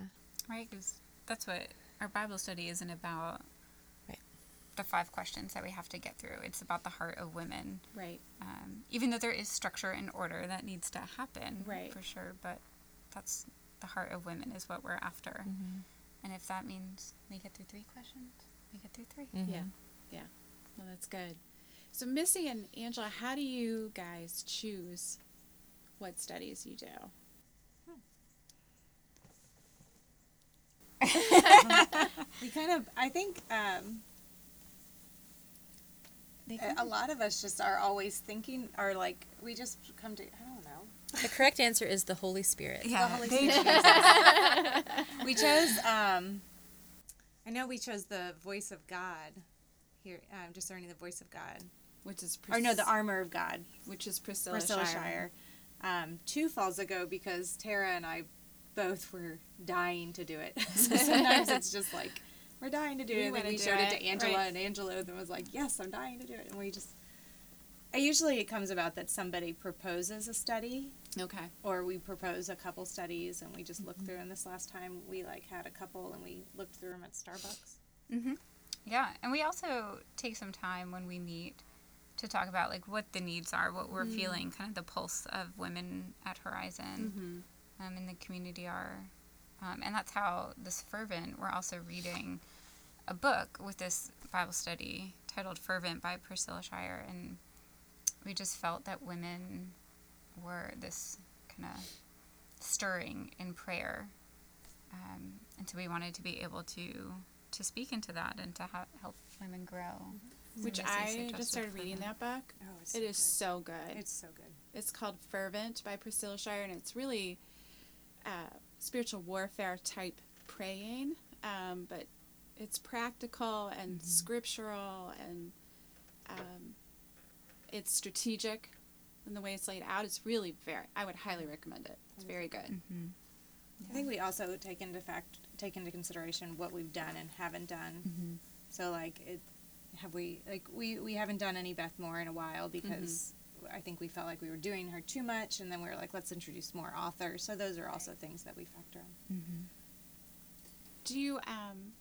C: right? Because that's what our Bible study isn't about.
B: Right.
C: The five questions that we have to get through. It's about the heart of women.
A: right.
C: Um, even though there is structure and order that needs to happen,
A: Right.
C: for sure. But that's the heart of women is what we're after. Mm-hmm. And if that means we get through three questions, we get through 3 mm-hmm.
A: Yeah. Yeah. Well, that's good. So, Missy and Angela, how do you guys choose what studies you do? Hmm.
D: we kind of i think um, a- a lot of us just are always thinking are like we just come to i don't know
B: The correct answer is the Holy Spirit.
C: Yeah,
D: Holy
C: they
D: we chose um i know we chose the voice of god here um, discerning the voice of god
A: which is
D: or no, the Armor of God,
A: which is Priscilla,
D: Priscilla
A: Shirer.
D: Shirer. Um, two falls ago because Tara and I both were dying to do it. so sometimes it's just like we're dying to do
A: We
D: it. And then we showed it,
A: it,
D: to Angela,
A: right.
D: and Angela then was like, "Yes, I'm dying to do it." And we just. Usually it comes about that somebody proposes a study
A: Okay.
D: or we propose a couple studies and we just look through. And this last time we like had a couple and we looked through them at Starbucks. Mhm.
C: Yeah, and we also take some time when we meet to talk about like what the needs are, what we're feeling, kind of the pulse of women at Horizon um, in the community are, um, and that's how this fervent. We're also reading a book with this Bible study titled "Fervent" by Priscilla Shirer, and we just felt that women were this kind of stirring in prayer, um, and so we wanted to be able to to speak into that and to ha- help women grow.
A: Which
C: So this
A: I just started
C: for
A: reading that book.
D: Oh, it's
A: It is so good.
D: It's so good.
A: It's called Fervent by Priscilla Shirer, and it's really uh, spiritual warfare type praying, um, but it's practical and scriptural, and um, it's strategic in the way it's laid out. It's really very. I would highly recommend it. It's very good.
D: I think we also take into fact take into consideration what we've done and haven't done. So like it have we like we we haven't done any Beth Moore in a while because I think we felt like we were doing her too much and then we were like let's introduce more authors. So those are also things that we factor in.
A: Do you um,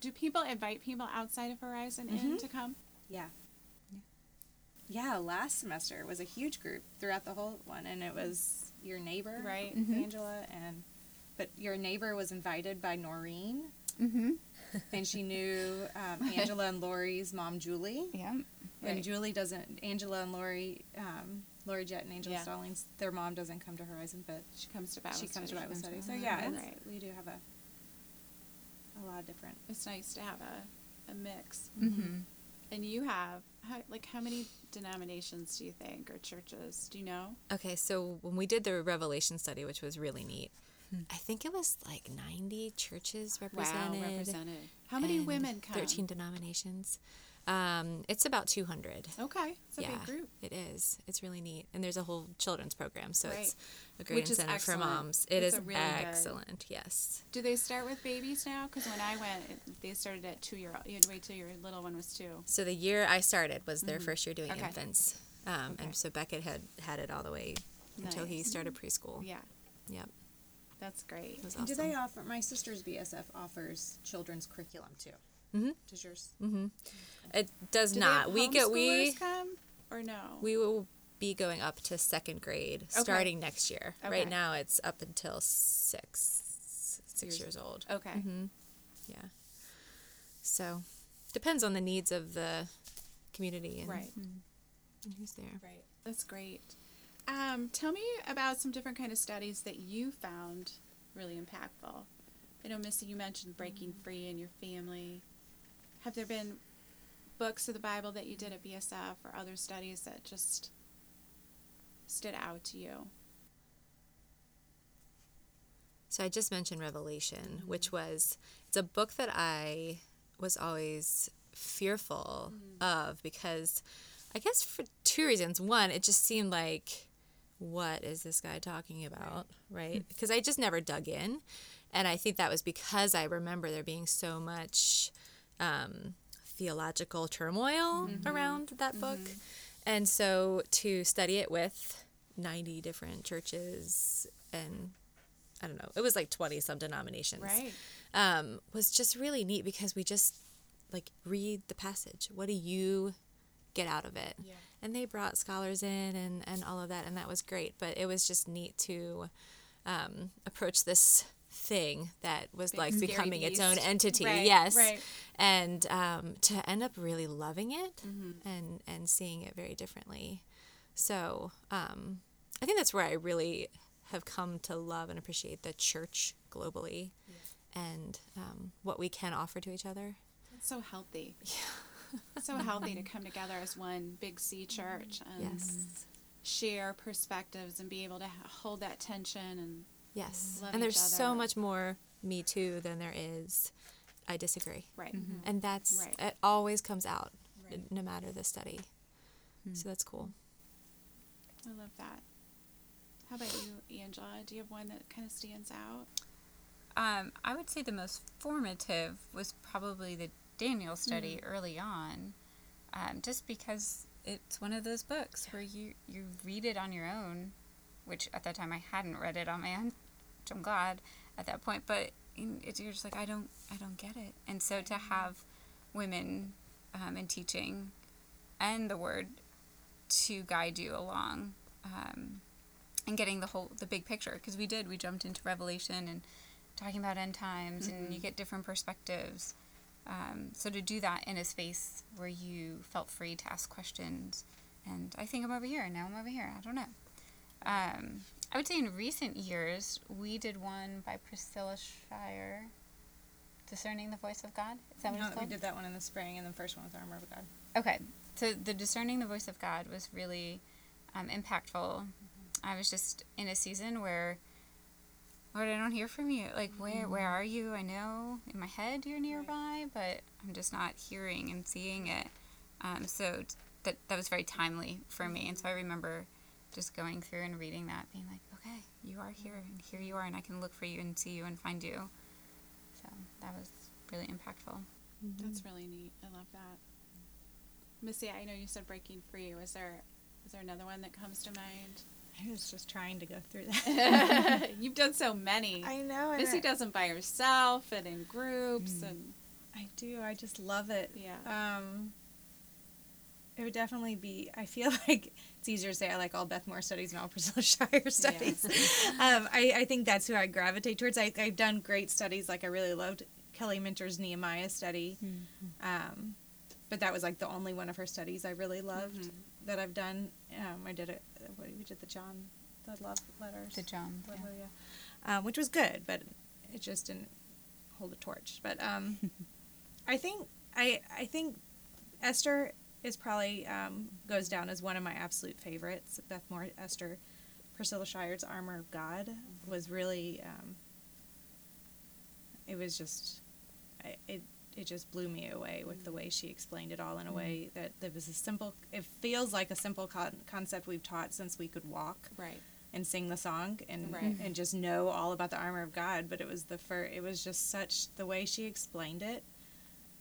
A: do people invite people outside of Horizon in
D: Mhm.
A: to come?
D: Yeah. Yeah, last semester was a huge group throughout the whole one and it was your neighbor,
A: Right.
D: Angela and but your neighbor was invited by Noreen
A: Mm-hmm.
D: and she knew um, Angela and Lori's mom Julie.
C: Yeah.
D: And
A: Right.
D: Julie doesn't. Angela and Lori, um, Lori Jett and Angela
A: Yeah.
D: Stallings, their mom doesn't come to Horizon, but
A: She comes to Bible
D: she comes to
A: study.
D: Bible study. So
C: Bible
D: yeah,
A: Right.
D: we do have a a lot of different.
A: It's nice to have a, a mix.
C: Mm-hmm.
A: And you have how, like how many denominations do you think or churches? Do you know?
B: Okay, so when we did the Revelation study, which was really neat, hmm. I think it was like 90 churches represented.
A: Wow, represented. How many women come?
B: 13 denominations. Um, it's about 200.
A: Okay, it's a
B: yeah,
A: big group.
B: it is. It's really neat. And there's a whole children's program, so it's a great
A: Which
B: incentive for moms. It
A: It's
B: is
A: a really good-
B: excellent, yes.
A: Do they start with babies now? Because when I went, it, they started at two year old. You had to wait till your little one was two.
B: So the year I started was their first year doing
A: Mm-hmm. Okay.
B: infants. Um,
A: Okay.
B: And so Beckett had had it all the way until he started preschool.
A: Yeah,
B: Yep.
A: that's great.
B: It was
D: And
B: awesome.
D: do they offer? My sister's BSF offers children's curriculum too.
B: Mhm.
D: Does yours?
B: It does
A: Do
B: not. We get we
A: come or no?
B: we will be going up to second grade
A: Okay.
B: starting next year.
A: Okay.
B: Right now it's up until six six
A: Years-
B: years old.
A: okay.
B: Mm-hmm. Yeah. So depends on the needs of the community and,
A: Right.
B: and who's there.
A: Right. That's great. Um, tell me about some different kind of studies that you found really impactful. I know, Missy, you mentioned breaking free in your family. Have there been books of the Bible that you did at BSF or other studies that just stood out to you?
B: So I just mentioned Revelation, mm-hmm. which was it's a book that I was always fearful mm-hmm. of because I guess for two reasons. One, it just seemed like what is this guy talking about, right? Because I just never dug in. And I think that was because I remember there being so much um, theological turmoil around that book. And so to study it with 90 different churches and I don't know, it was like 20 some denominations.
A: Right.
B: Um, was just really neat because we just like read the passage. What do you get out of it?
A: Yeah.
B: And they brought scholars in and, and all of that, and that was great. But it was just neat to um, approach this thing that was
A: Big
B: like becoming its own entity.
A: Right,
B: yes.
A: right.
B: And um, to end up really loving it
A: Mm-hmm.
B: and, and seeing it very differently. So um, I think that's where I really have come to love and appreciate the church globally and um, what we can offer to each other.
A: It's so healthy. Yeah. so healthy to come together as one big C church and
B: Yes.
A: share perspectives and be able to hold that tension and
B: Yes.
A: Love
B: and there's
A: each
B: so much more me too than there is I disagree.
A: right.
B: And that's
A: Right.
B: it always comes out
A: Right.
B: no matter the study.
E: So that's cool.
A: I love that. How about you, Angela? Do you have one that kind of stands out?
C: Um, I would say the most formative was probably the Daniel study early on, um, just because it's one of those books where you, you read it on your own, which at that time I hadn't read it on my own, which I'm glad at that point. But in, it, you're just like I don't I don't get it, and so to have women um, in teaching and the word to guide you along. Um, and getting the whole the big picture because we did we jumped into revelation and talking about end times and you get different perspectives um, so to do that in a space where you felt free to ask questions and i think i'm over here and now i'm over here i don't know um, i would say in recent years we did one by priscilla shirer discerning the voice of god is that what
D: No,
C: it's
D: we did that one in the spring, and the first one was Armor of God.
C: Okay, so the discerning the voice of God was really um, impactful. I was just in a season where, Lord, I don't hear from you. Like, where where are you? I know in my head you're nearby, but I'm just not hearing and seeing it. Um, so that that was very timely for me, and so I remember just going through and reading that, being like, okay, you are here, and here you are, and I can look for you and see you and find you. So that was really impactful.
A: That's really neat. I love that. Missy, I know you said breaking free. Was there was there another one that comes to mind?
D: I was just trying to go through that.
A: You've done so many.
D: I know. and
A: Missy
D: I-
A: does them by herself and in groups and
D: I do. I just love it.
A: yeah.
D: Um, it would definitely be. I feel like it's easier to say I like all Beth Moore studies and all Priscilla Shirer studies. um, I, I think that's who I gravitate towards. I, I've done great studies. Like I really loved Kelly Minter's Nehemiah study, um, but that was like the only one of her studies I really loved
A: Mhm.
D: that I've done. Um, I did it. What, we did the John, the love letters.
C: To John.
D: Blah,
C: yeah.
D: yeah. Um, which was good, but it just didn't hold a torch. But um, I think I I think Esther is probably um, goes down as one of my absolute favorites. Beth Moore, Esther, Priscilla Shirer's Armor of God was really. Um, it was just, I, it it just blew me away with the way she explained it all in a way that that was a simple. It feels like a simple con- concept we've taught since we could walk
A: Right.
D: and sing the song and
A: Right.
D: and just know all about the armor of God. But it was the fir- it was just such the way she explained it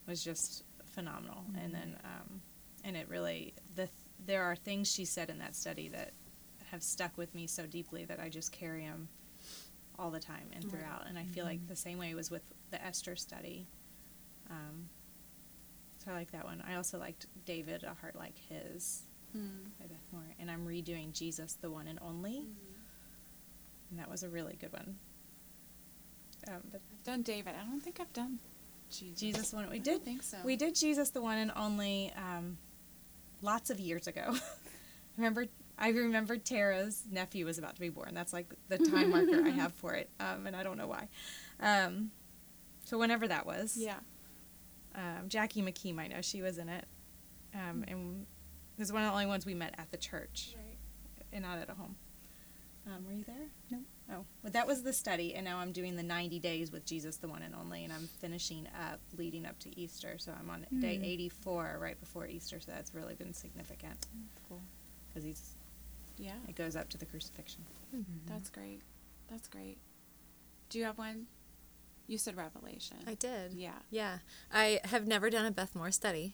D: was just phenomenal. And then um, and it really the there are things she said in that study that have stuck with me so deeply that I just carry them all the time and throughout. And I feel like the same way was with the Esther study. Um, so I like that one. I also liked David, A Heart Like His
A: Hmm.
D: by Beth Moore, and I'm redoing Jesus, the one and only, and that was a really good one. Um, but
A: I've done David. I don't think I've done Jesus.
D: Jesus, one we
A: I
D: did,
A: don't think so.
D: we did Jesus, the one and only, um, lots of years ago. I remember, I remember Tara's nephew was about to be born. That's like the time marker I have for it, um, and I don't know why. Um, so whenever that was,
A: Yeah.
D: um, Jackie McKee might know she was in it, um, and it was one of the only ones we met at the church.
A: Right.
D: and not at a home. Um, were you there?
C: No.
D: Oh, well, that was the study, and now I'm doing the 90 days with Jesus, the one and only, and I'm finishing up leading up to Easter. So I'm on day
C: Hmm.
D: 84 right before Easter. So that's really been significant
C: Cool.
D: because he's
A: Yeah.
D: it goes up to the crucifixion.
A: That's great. That's great. Do you have one? You said Revelation.
E: I did.
A: Yeah.
E: Yeah. I have never done a Beth Moore study,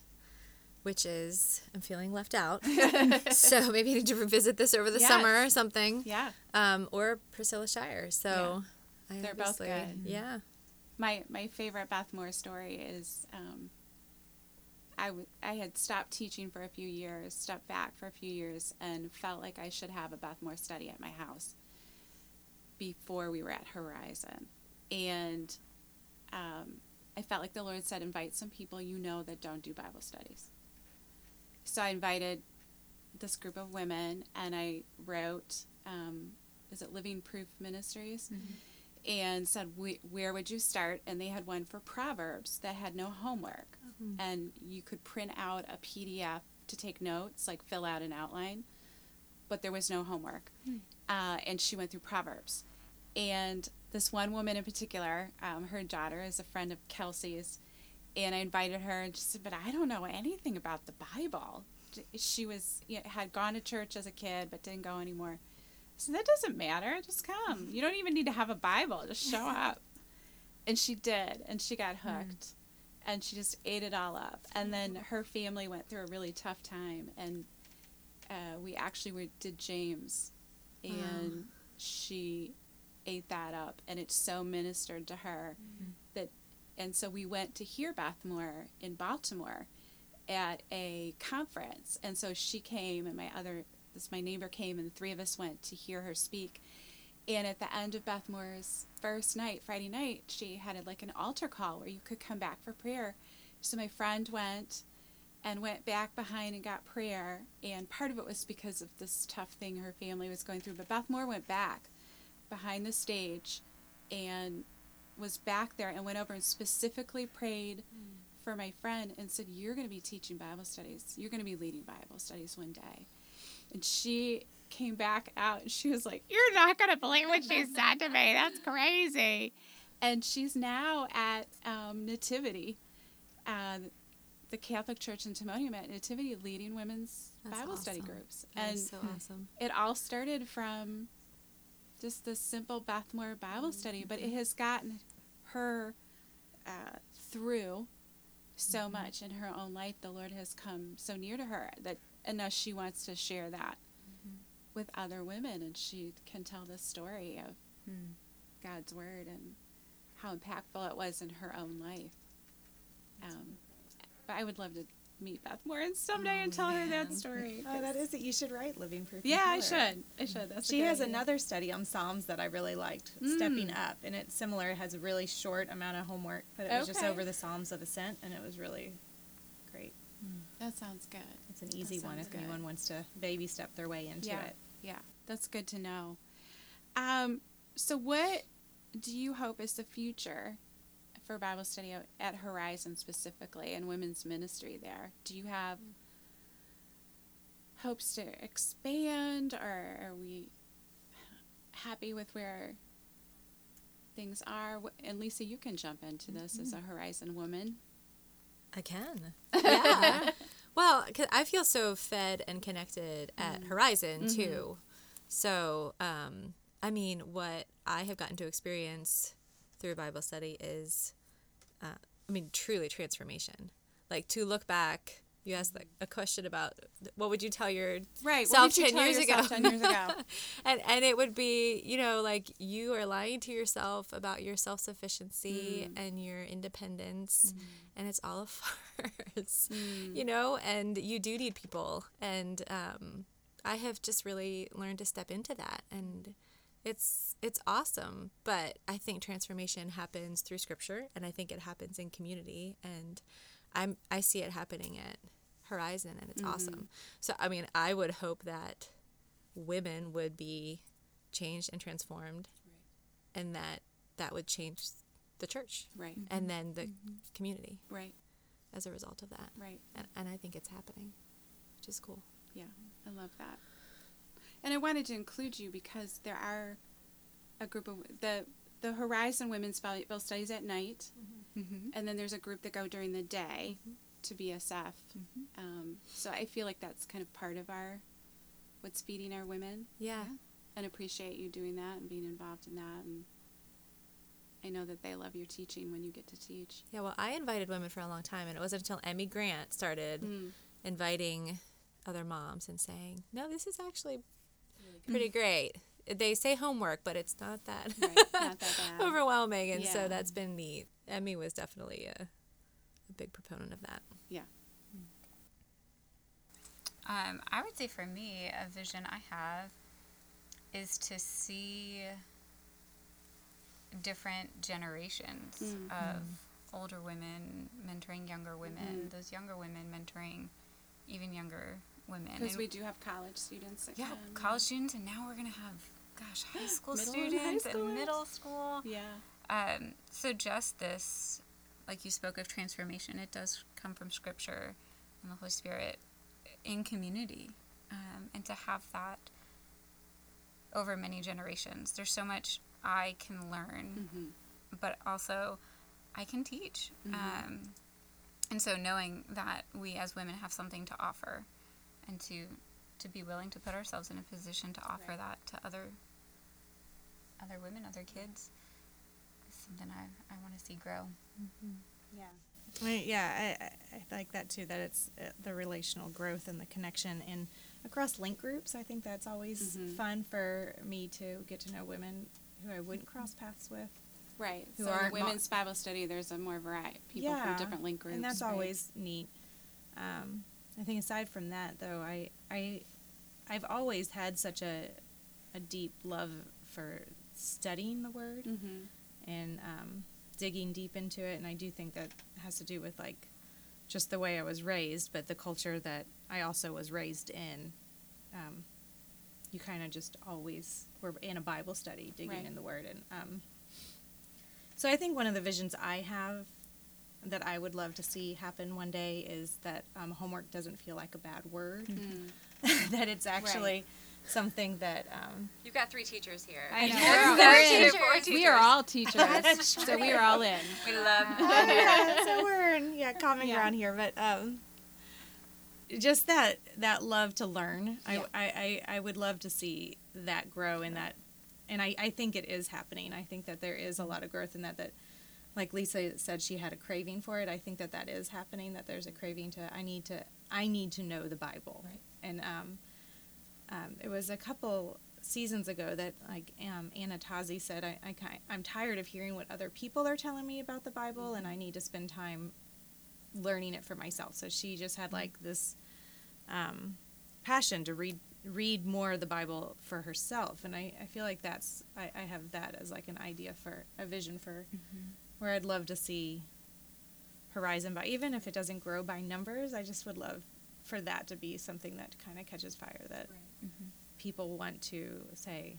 E: which is, I'm feeling left out. so maybe I need to revisit this over the
A: Yes.
E: summer or something.
A: Yeah.
E: Um, or Priscilla Shirer. So I
A: They're both good.
E: Yeah.
A: My my favorite Beth Moore story is um, I, w- I had stopped teaching for a few years, stepped back for a few years, and felt like I should have a Beth Moore study at my house before we were at Horizon. And um, I felt like the Lord said, invite some people you know that don't do Bible studies. So I invited this group of women, and I wrote, um, is it Living Proof Ministries? and said, "We- Where would you start? And they had one for Proverbs that had no homework. And you could print out a PDF to take notes, like fill out an outline, but there was no homework. Uh, and she went through Proverbs. And this one woman in particular, um, her daughter is a friend of Kelsey's, and I invited her, and she said, But I don't know anything about the Bible. she was you know, had gone to church as a kid but didn't go anymore. So that doesn't matter. Just come. You don't even need to have a Bible. Just show up. And she did, and she got hmm. hooked, and she just ate it all up. And then her family went through a really tough time, and uh, we actually were, did James, hmm. and she ate that up, and it so ministered to her that, and so we went to hear Beth Moore in Baltimore at a conference, and so she came, and my other this my neighbor came, and the three of us went to hear her speak. And at the end of Beth Moore's first night, Friday night, she had a, like an altar call where you could come back for prayer. So my friend went and went back behind and got prayer. And part of it was because of this tough thing her family was going through. But Beth Moore went back behind the stage and was back there and went over and specifically prayed for my friend and said, You're going to be teaching Bible studies. You're going to be leading Bible studies one day. And she came back out and she was like, You're not going to believe what she said to me. That's crazy. And she's now at um, Nativity, uh, the Catholic Church in Timonium at Nativity, leading women's
B: That's
A: Bible study groups.
B: That
A: and
B: so awesome.
A: it all started from just this simple Beth Moore Bible study, but it has gotten her uh, through so much in her own life. The Lord has come so near to her that, and now she wants to share that with other women, and she can tell the story of God's word and how impactful it was in her own life. Um, but I would love to meet Beth Moore and someday and tell her that story.
D: Oh, that is it. You should write Living Proof. in
A: Yeah, I should. I should. That's a
D: She has
A: idea.
D: another study on Psalms that I really liked, Stepping Up, and it's similar. It has a really short amount of homework, but it was just over the Psalms of Ascent, and it was really great.
A: That sounds good.
D: It's an easy one if
A: good.
D: anyone wants to baby step their way into
A: yeah,
D: it.
A: yeah, that's good to know. Um, so what do you hope is the future for Bible study at- Horizon specifically and women's ministry there? Do you have hopes to expand, or are we happy with where things are? And Lisa, you can jump into this as a mm-hmm. Horizon woman.
B: I can. Yeah. well, 'cause I feel so fed and connected at mm-hmm. Horizon too. Mm-hmm. So, um, I mean, what I have gotten to experience through Bible study is, uh, I mean, truly transformation. Like to look back, you asked like, a question about what would you tell your
A: Right.
B: self
A: what did you
B: 10 years ago?
A: Ten years ago.
B: and and it would be you know like you are lying to yourself about your self-sufficiency and your independence and it's all a farce you know and you do need people and um, i have just really learned to step into that and it's it's awesome but i think transformation happens through scripture and i think it happens in community and i'm i see it happening at horizon and it's mm-hmm. awesome so i mean i would hope that women would be changed and transformed and that that would change the church
A: Right.
B: and mm-hmm. then the mm-hmm. community
A: Right.
B: as a result of that
A: Right.
B: and, and i think it's happening which is cool
A: Yeah, I love that. And I wanted to include you because there are a group of the the Horizon Women's Bible Studies at night,
B: Mm-hmm.
A: and then there's a group that go during the day to BSF. Um, so I feel like that's kind of part of our what's feeding our women,
B: yeah
A: and appreciate you doing that and being involved in that. And I know that they love your teaching when you get to teach.
B: yeah well i invited women for a long time and it wasn't until emmy grant started
A: Mm.
B: inviting other moms and saying no this is actually pretty great they say homework but it's not that
A: Right, not that bad.
B: overwhelming and so that's been neat emmy was definitely a, a big proponent of that
A: Yeah.
C: Um, I would say for me, a vision I have is to see different generations
A: Mm.
C: of older women mentoring younger women,
A: Mhm.
C: those younger women mentoring even younger women.
A: Because we do have college students
C: yeah,
A: come.
C: college students, and now we're gonna have, gosh, high school
A: Middle and high
C: students and middle school.
A: Yeah.
C: Um, so just this, like you spoke of transformation, it does come from Scripture and the Holy Spirit in community, um, and to have that over many generations. There's so much I can learn,
A: Mm-hmm.
C: but also I can teach.
A: Mhm.
C: Um, and so knowing that we as women have something to offer and to to be willing to put ourselves in a position to offer
A: Right.
C: that to other other women, other kids is something I, I want to see grow.
D: Yeah. I, yeah, I, I, I like that too. That it's uh, the relational growth and the connection, and across link groups. I think that's always
A: Mhm.
D: fun for me to get to know women who I wouldn't cross paths with.
A: Right.
D: Who
A: so in
D: aren't
A: women's Bible study, there's a more variety people
D: yeah,
A: from different link groups.
D: and that's
A: right?
D: always neat. Um, I think aside from that, though, I I I've always had such a a deep love for studying the Word
A: Mhm.
D: and um, digging deep into it, and I do think that has to do with like just the way I was raised, but the culture that I also was raised in. Um, you kind of just always were in a Bible study, digging
A: Right.
D: in the Word, and um, so I think one of the visions I have that I would love to see happen one day is that um, homework doesn't feel like a bad word,
A: Mm.
D: that it's actually something that um,
B: You've got three teachers here.
A: I know. We're, we're in.
B: teachers.
A: We are all teachers, so we are all in.
B: We love.
D: oh, yeah, so we're in yeah common
A: Yeah.
D: ground here, but um, just that that love to learn.
A: Yeah.
D: I, I, I I would love to see that grow in that, and I, I think it is happening. I think that there is a lot of growth in that. That, like Lisa said, she had a craving for it. I think that that is happening. That there's a craving to I need to I need to know the Bible.
A: Right.
D: And um, um, it was a couple seasons ago that like um, Anna Tazi said, I, I I'm tired of hearing what other people are telling me about the Bible, and I need to spend time learning it for myself. So she just had like this um, passion to read read more of the Bible for herself, and I, I feel like that's I, I have that as like an idea for a vision for where I'd love to see Horizon by even if it doesn't grow by numbers, I just would love for that to be something that kind of catches fire that mm-hmm. people want to say,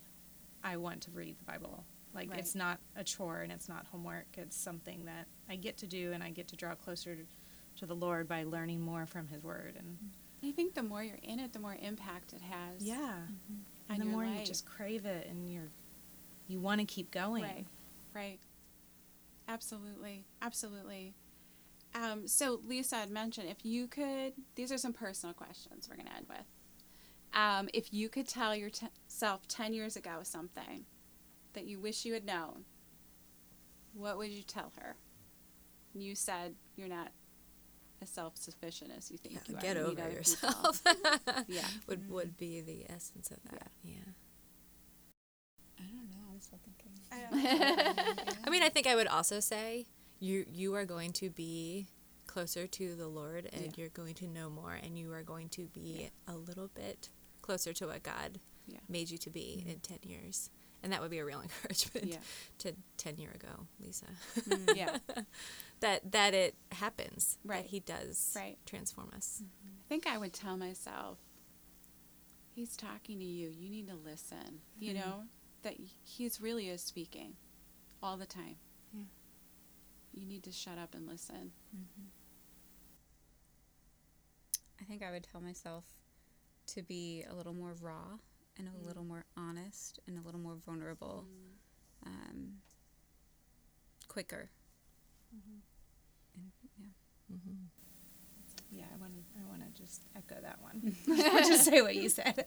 D: I want to read the Bible. Like
A: Right.
D: it's not a chore and it's not homework. It's something that I get to do and I get to draw closer to, to the Lord by learning more from His Word. And mm-hmm.
A: I think the more you're in it, the more impact it has.
D: yeah, mm-hmm.
A: on
D: and the
A: your
D: more you just crave it and you're you want to keep going.
A: Right. Right. Absolutely. Absolutely. Um, so Lisa had mentioned if you could, these are some personal questions we're going to end with. Um, if you could tell yourself 10 years ago something that you wish you had known, what would you tell her? You said you're not as self sufficient as you think you are.
B: Get over yourself.
A: Yeah.
B: would would be the essence of that. Yeah.
C: I don't know. I'm still thinking.
B: I mean, I think I would also say you you are going to be closer to the Lord, and
A: Yeah.
B: you're going to know more, and you are going to be a little bit closer to what God
A: Yeah.
B: made you to be mm-hmm. in ten years. And that would be a real encouragement
A: Yeah.
B: to ten year ago, Lisa.
A: Mm, yeah.
B: that that it happens.
A: Right.
B: That He does
A: Right.
B: transform us. Mm-hmm.
A: I think I would tell myself, he's talking to you. You need to listen. You
B: Mm-hmm.
A: know, that he's really is speaking all the time.
B: Yeah.
A: You need to shut up and listen. Mm-hmm.
C: I think I would tell myself to be a little more raw and a mm. little more honest and a little more vulnerable, mm. um, quicker. Mm-hmm. And, yeah. Mm-hmm.
D: Yeah, I want to. I want to just echo that one. just say what you said.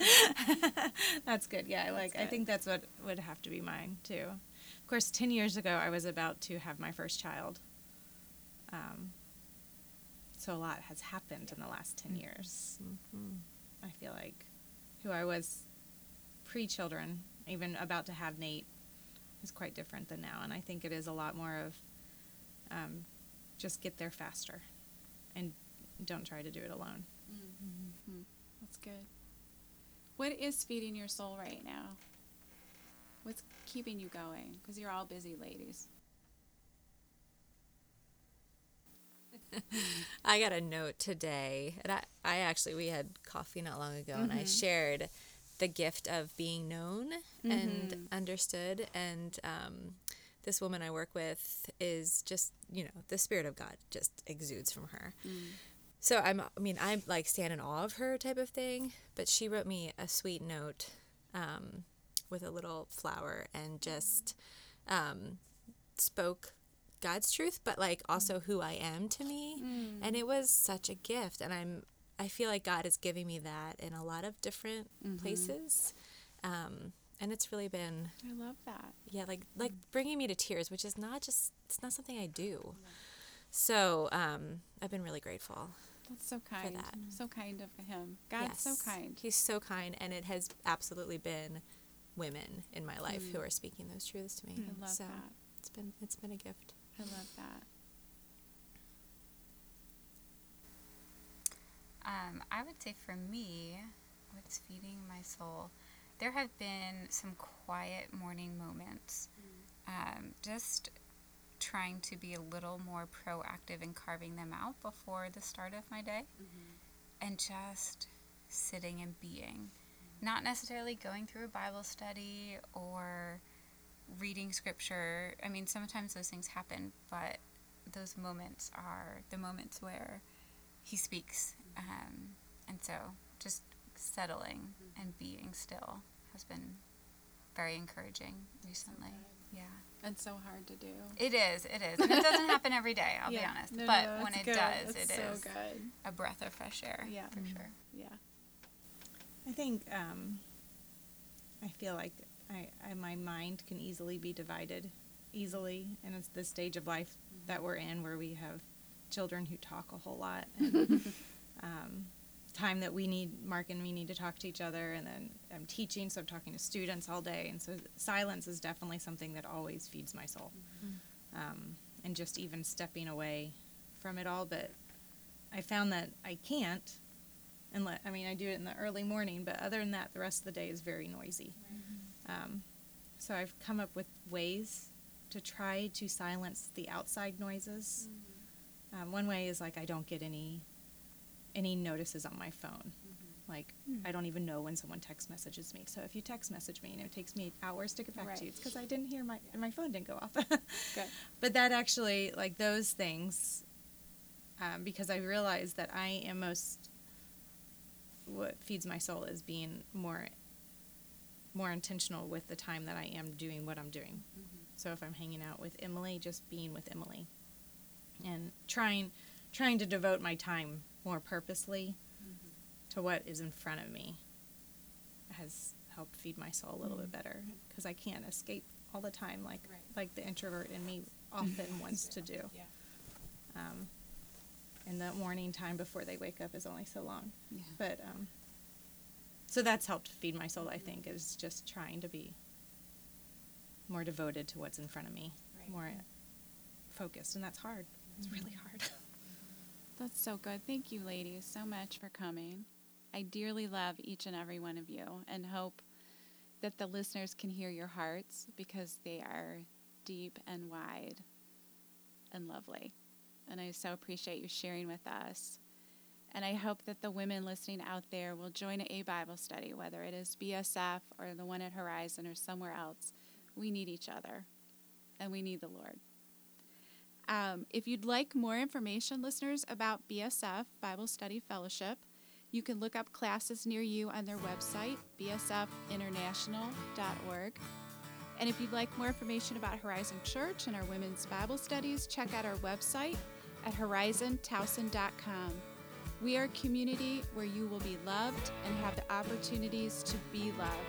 D: that's good. Yeah, I like. I think that's what would have to be mine too. Of course, ten years ago, I was about to have my first child. Um, so a lot has happened in the last ten years. I feel like who I was pre-children, even about to have Nate, is quite different than now, and I think it is a lot more of um, just get there faster, and don't try to do it alone. Mm-hmm.
A: That's good. What is feeding your soul right now? What's keeping you going? Because you're all busy ladies.
B: I got a note today, and I, I actually we had coffee not long ago, and I mm-hmm. shared the gift of being known and mm-hmm. understood. And um, this woman I work with is just you know the spirit of God just exudes from her. Mm. So I'm I mean I'm like stand in awe of her type of thing. But she wrote me a sweet note um, with a little flower and just um, spoke God's truth, but like also who I am to me. And it was such a gift. And I'm
E: I feel like God is giving me that in a lot of different places. Um, and it's really been
A: I love that.
E: yeah like like bringing me to tears which is not just it's not something i do so um i've been really grateful
A: That's so kind.
E: that.
A: So kind of him. God's so kind.
E: he's so kind and it has absolutely been women in my life who are speaking those truths to me
A: I love
E: so
A: that.
E: it's been it's been a gift
A: I love that.
C: Um, I would say for me, what's feeding my soul, there have been some quiet morning moments. Um, just trying to be a little more proactive in carving them out before the start of my day. And just sitting and being. Not necessarily going through a Bible study or reading scripture. I mean, sometimes those things happen, but those moments are the moments where he speaks. Um, and so just settling and being still has been very encouraging recently. Yeah.
A: And so hard to do.
C: It is, it is. And it doesn't happen every day, I'll be honest.
A: No,
C: but
A: no,
C: when
A: it's
C: it
A: good.
C: does,
A: It's
C: it is
A: so good.
C: a breath of fresh air.
A: Yeah.
C: For sure.
A: Yeah.
D: I think um, I feel like I, I my mind can easily be divided easily, and it's the stage of life that we're in where we have children who talk a whole lot, and um, time that we need Mark and me need to talk to each other, and then I'm teaching, so I'm talking to students all day, and so silence is definitely something that always feeds my soul, um, and just even stepping away from it all, but I found that I can't and let, I mean, I do it in the early morning, but other than that, the rest of the day is very noisy. Um, so I've come up with ways to try to silence the outside noises. Um, one way is like I don't get any any notices on my phone. Mm-hmm. Like hmm. I don't even know when someone text messages me. So if you text message me and it takes me hours to get back to you, it's because I didn't hear my my phone didn't go off.
A: Good.
D: but that actually like those things um, because i realize that i am most what feeds my soul is being more more intentional with the time that i am doing what i'm doing mm-hmm. so if i'm hanging out with emily just being with emily and trying trying to devote my time more purposely to what is in front of me has helped feed my soul a little bit better because I can't escape all the time like
A: Right.
D: like the introvert in me often wants to do.
A: Yeah.
D: Um, and the morning time before they wake up is only so long.
A: Yeah.
D: But um, so that's helped feed my soul. I think is just trying to be more devoted to what's in front of me,
A: Right.
D: more focused, and that's hard. It's really hard.
A: That's so good. Thank you, ladies, so much for coming. I dearly love each and every one of you and hope that the listeners can hear your hearts because they are deep and wide and lovely. And I so appreciate you sharing with us. And I hope that the women listening out there will join a Bible study, whether it is BSF or the one at Horizon or somewhere else. We need each other and we need the Lord. Um, if you'd like more information, listeners, about BSF Bible Study Fellowship, you can look up classes near you on their website, bsfinternational.org. And if you'd like more information about Horizon Church and our women's Bible studies, check out our website at horizontowson.com. We are a community where you will be loved and have the opportunities to be loved.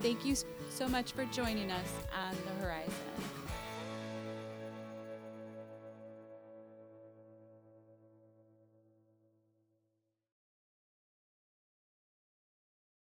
A: Thank you so much for joining us on the Horizon.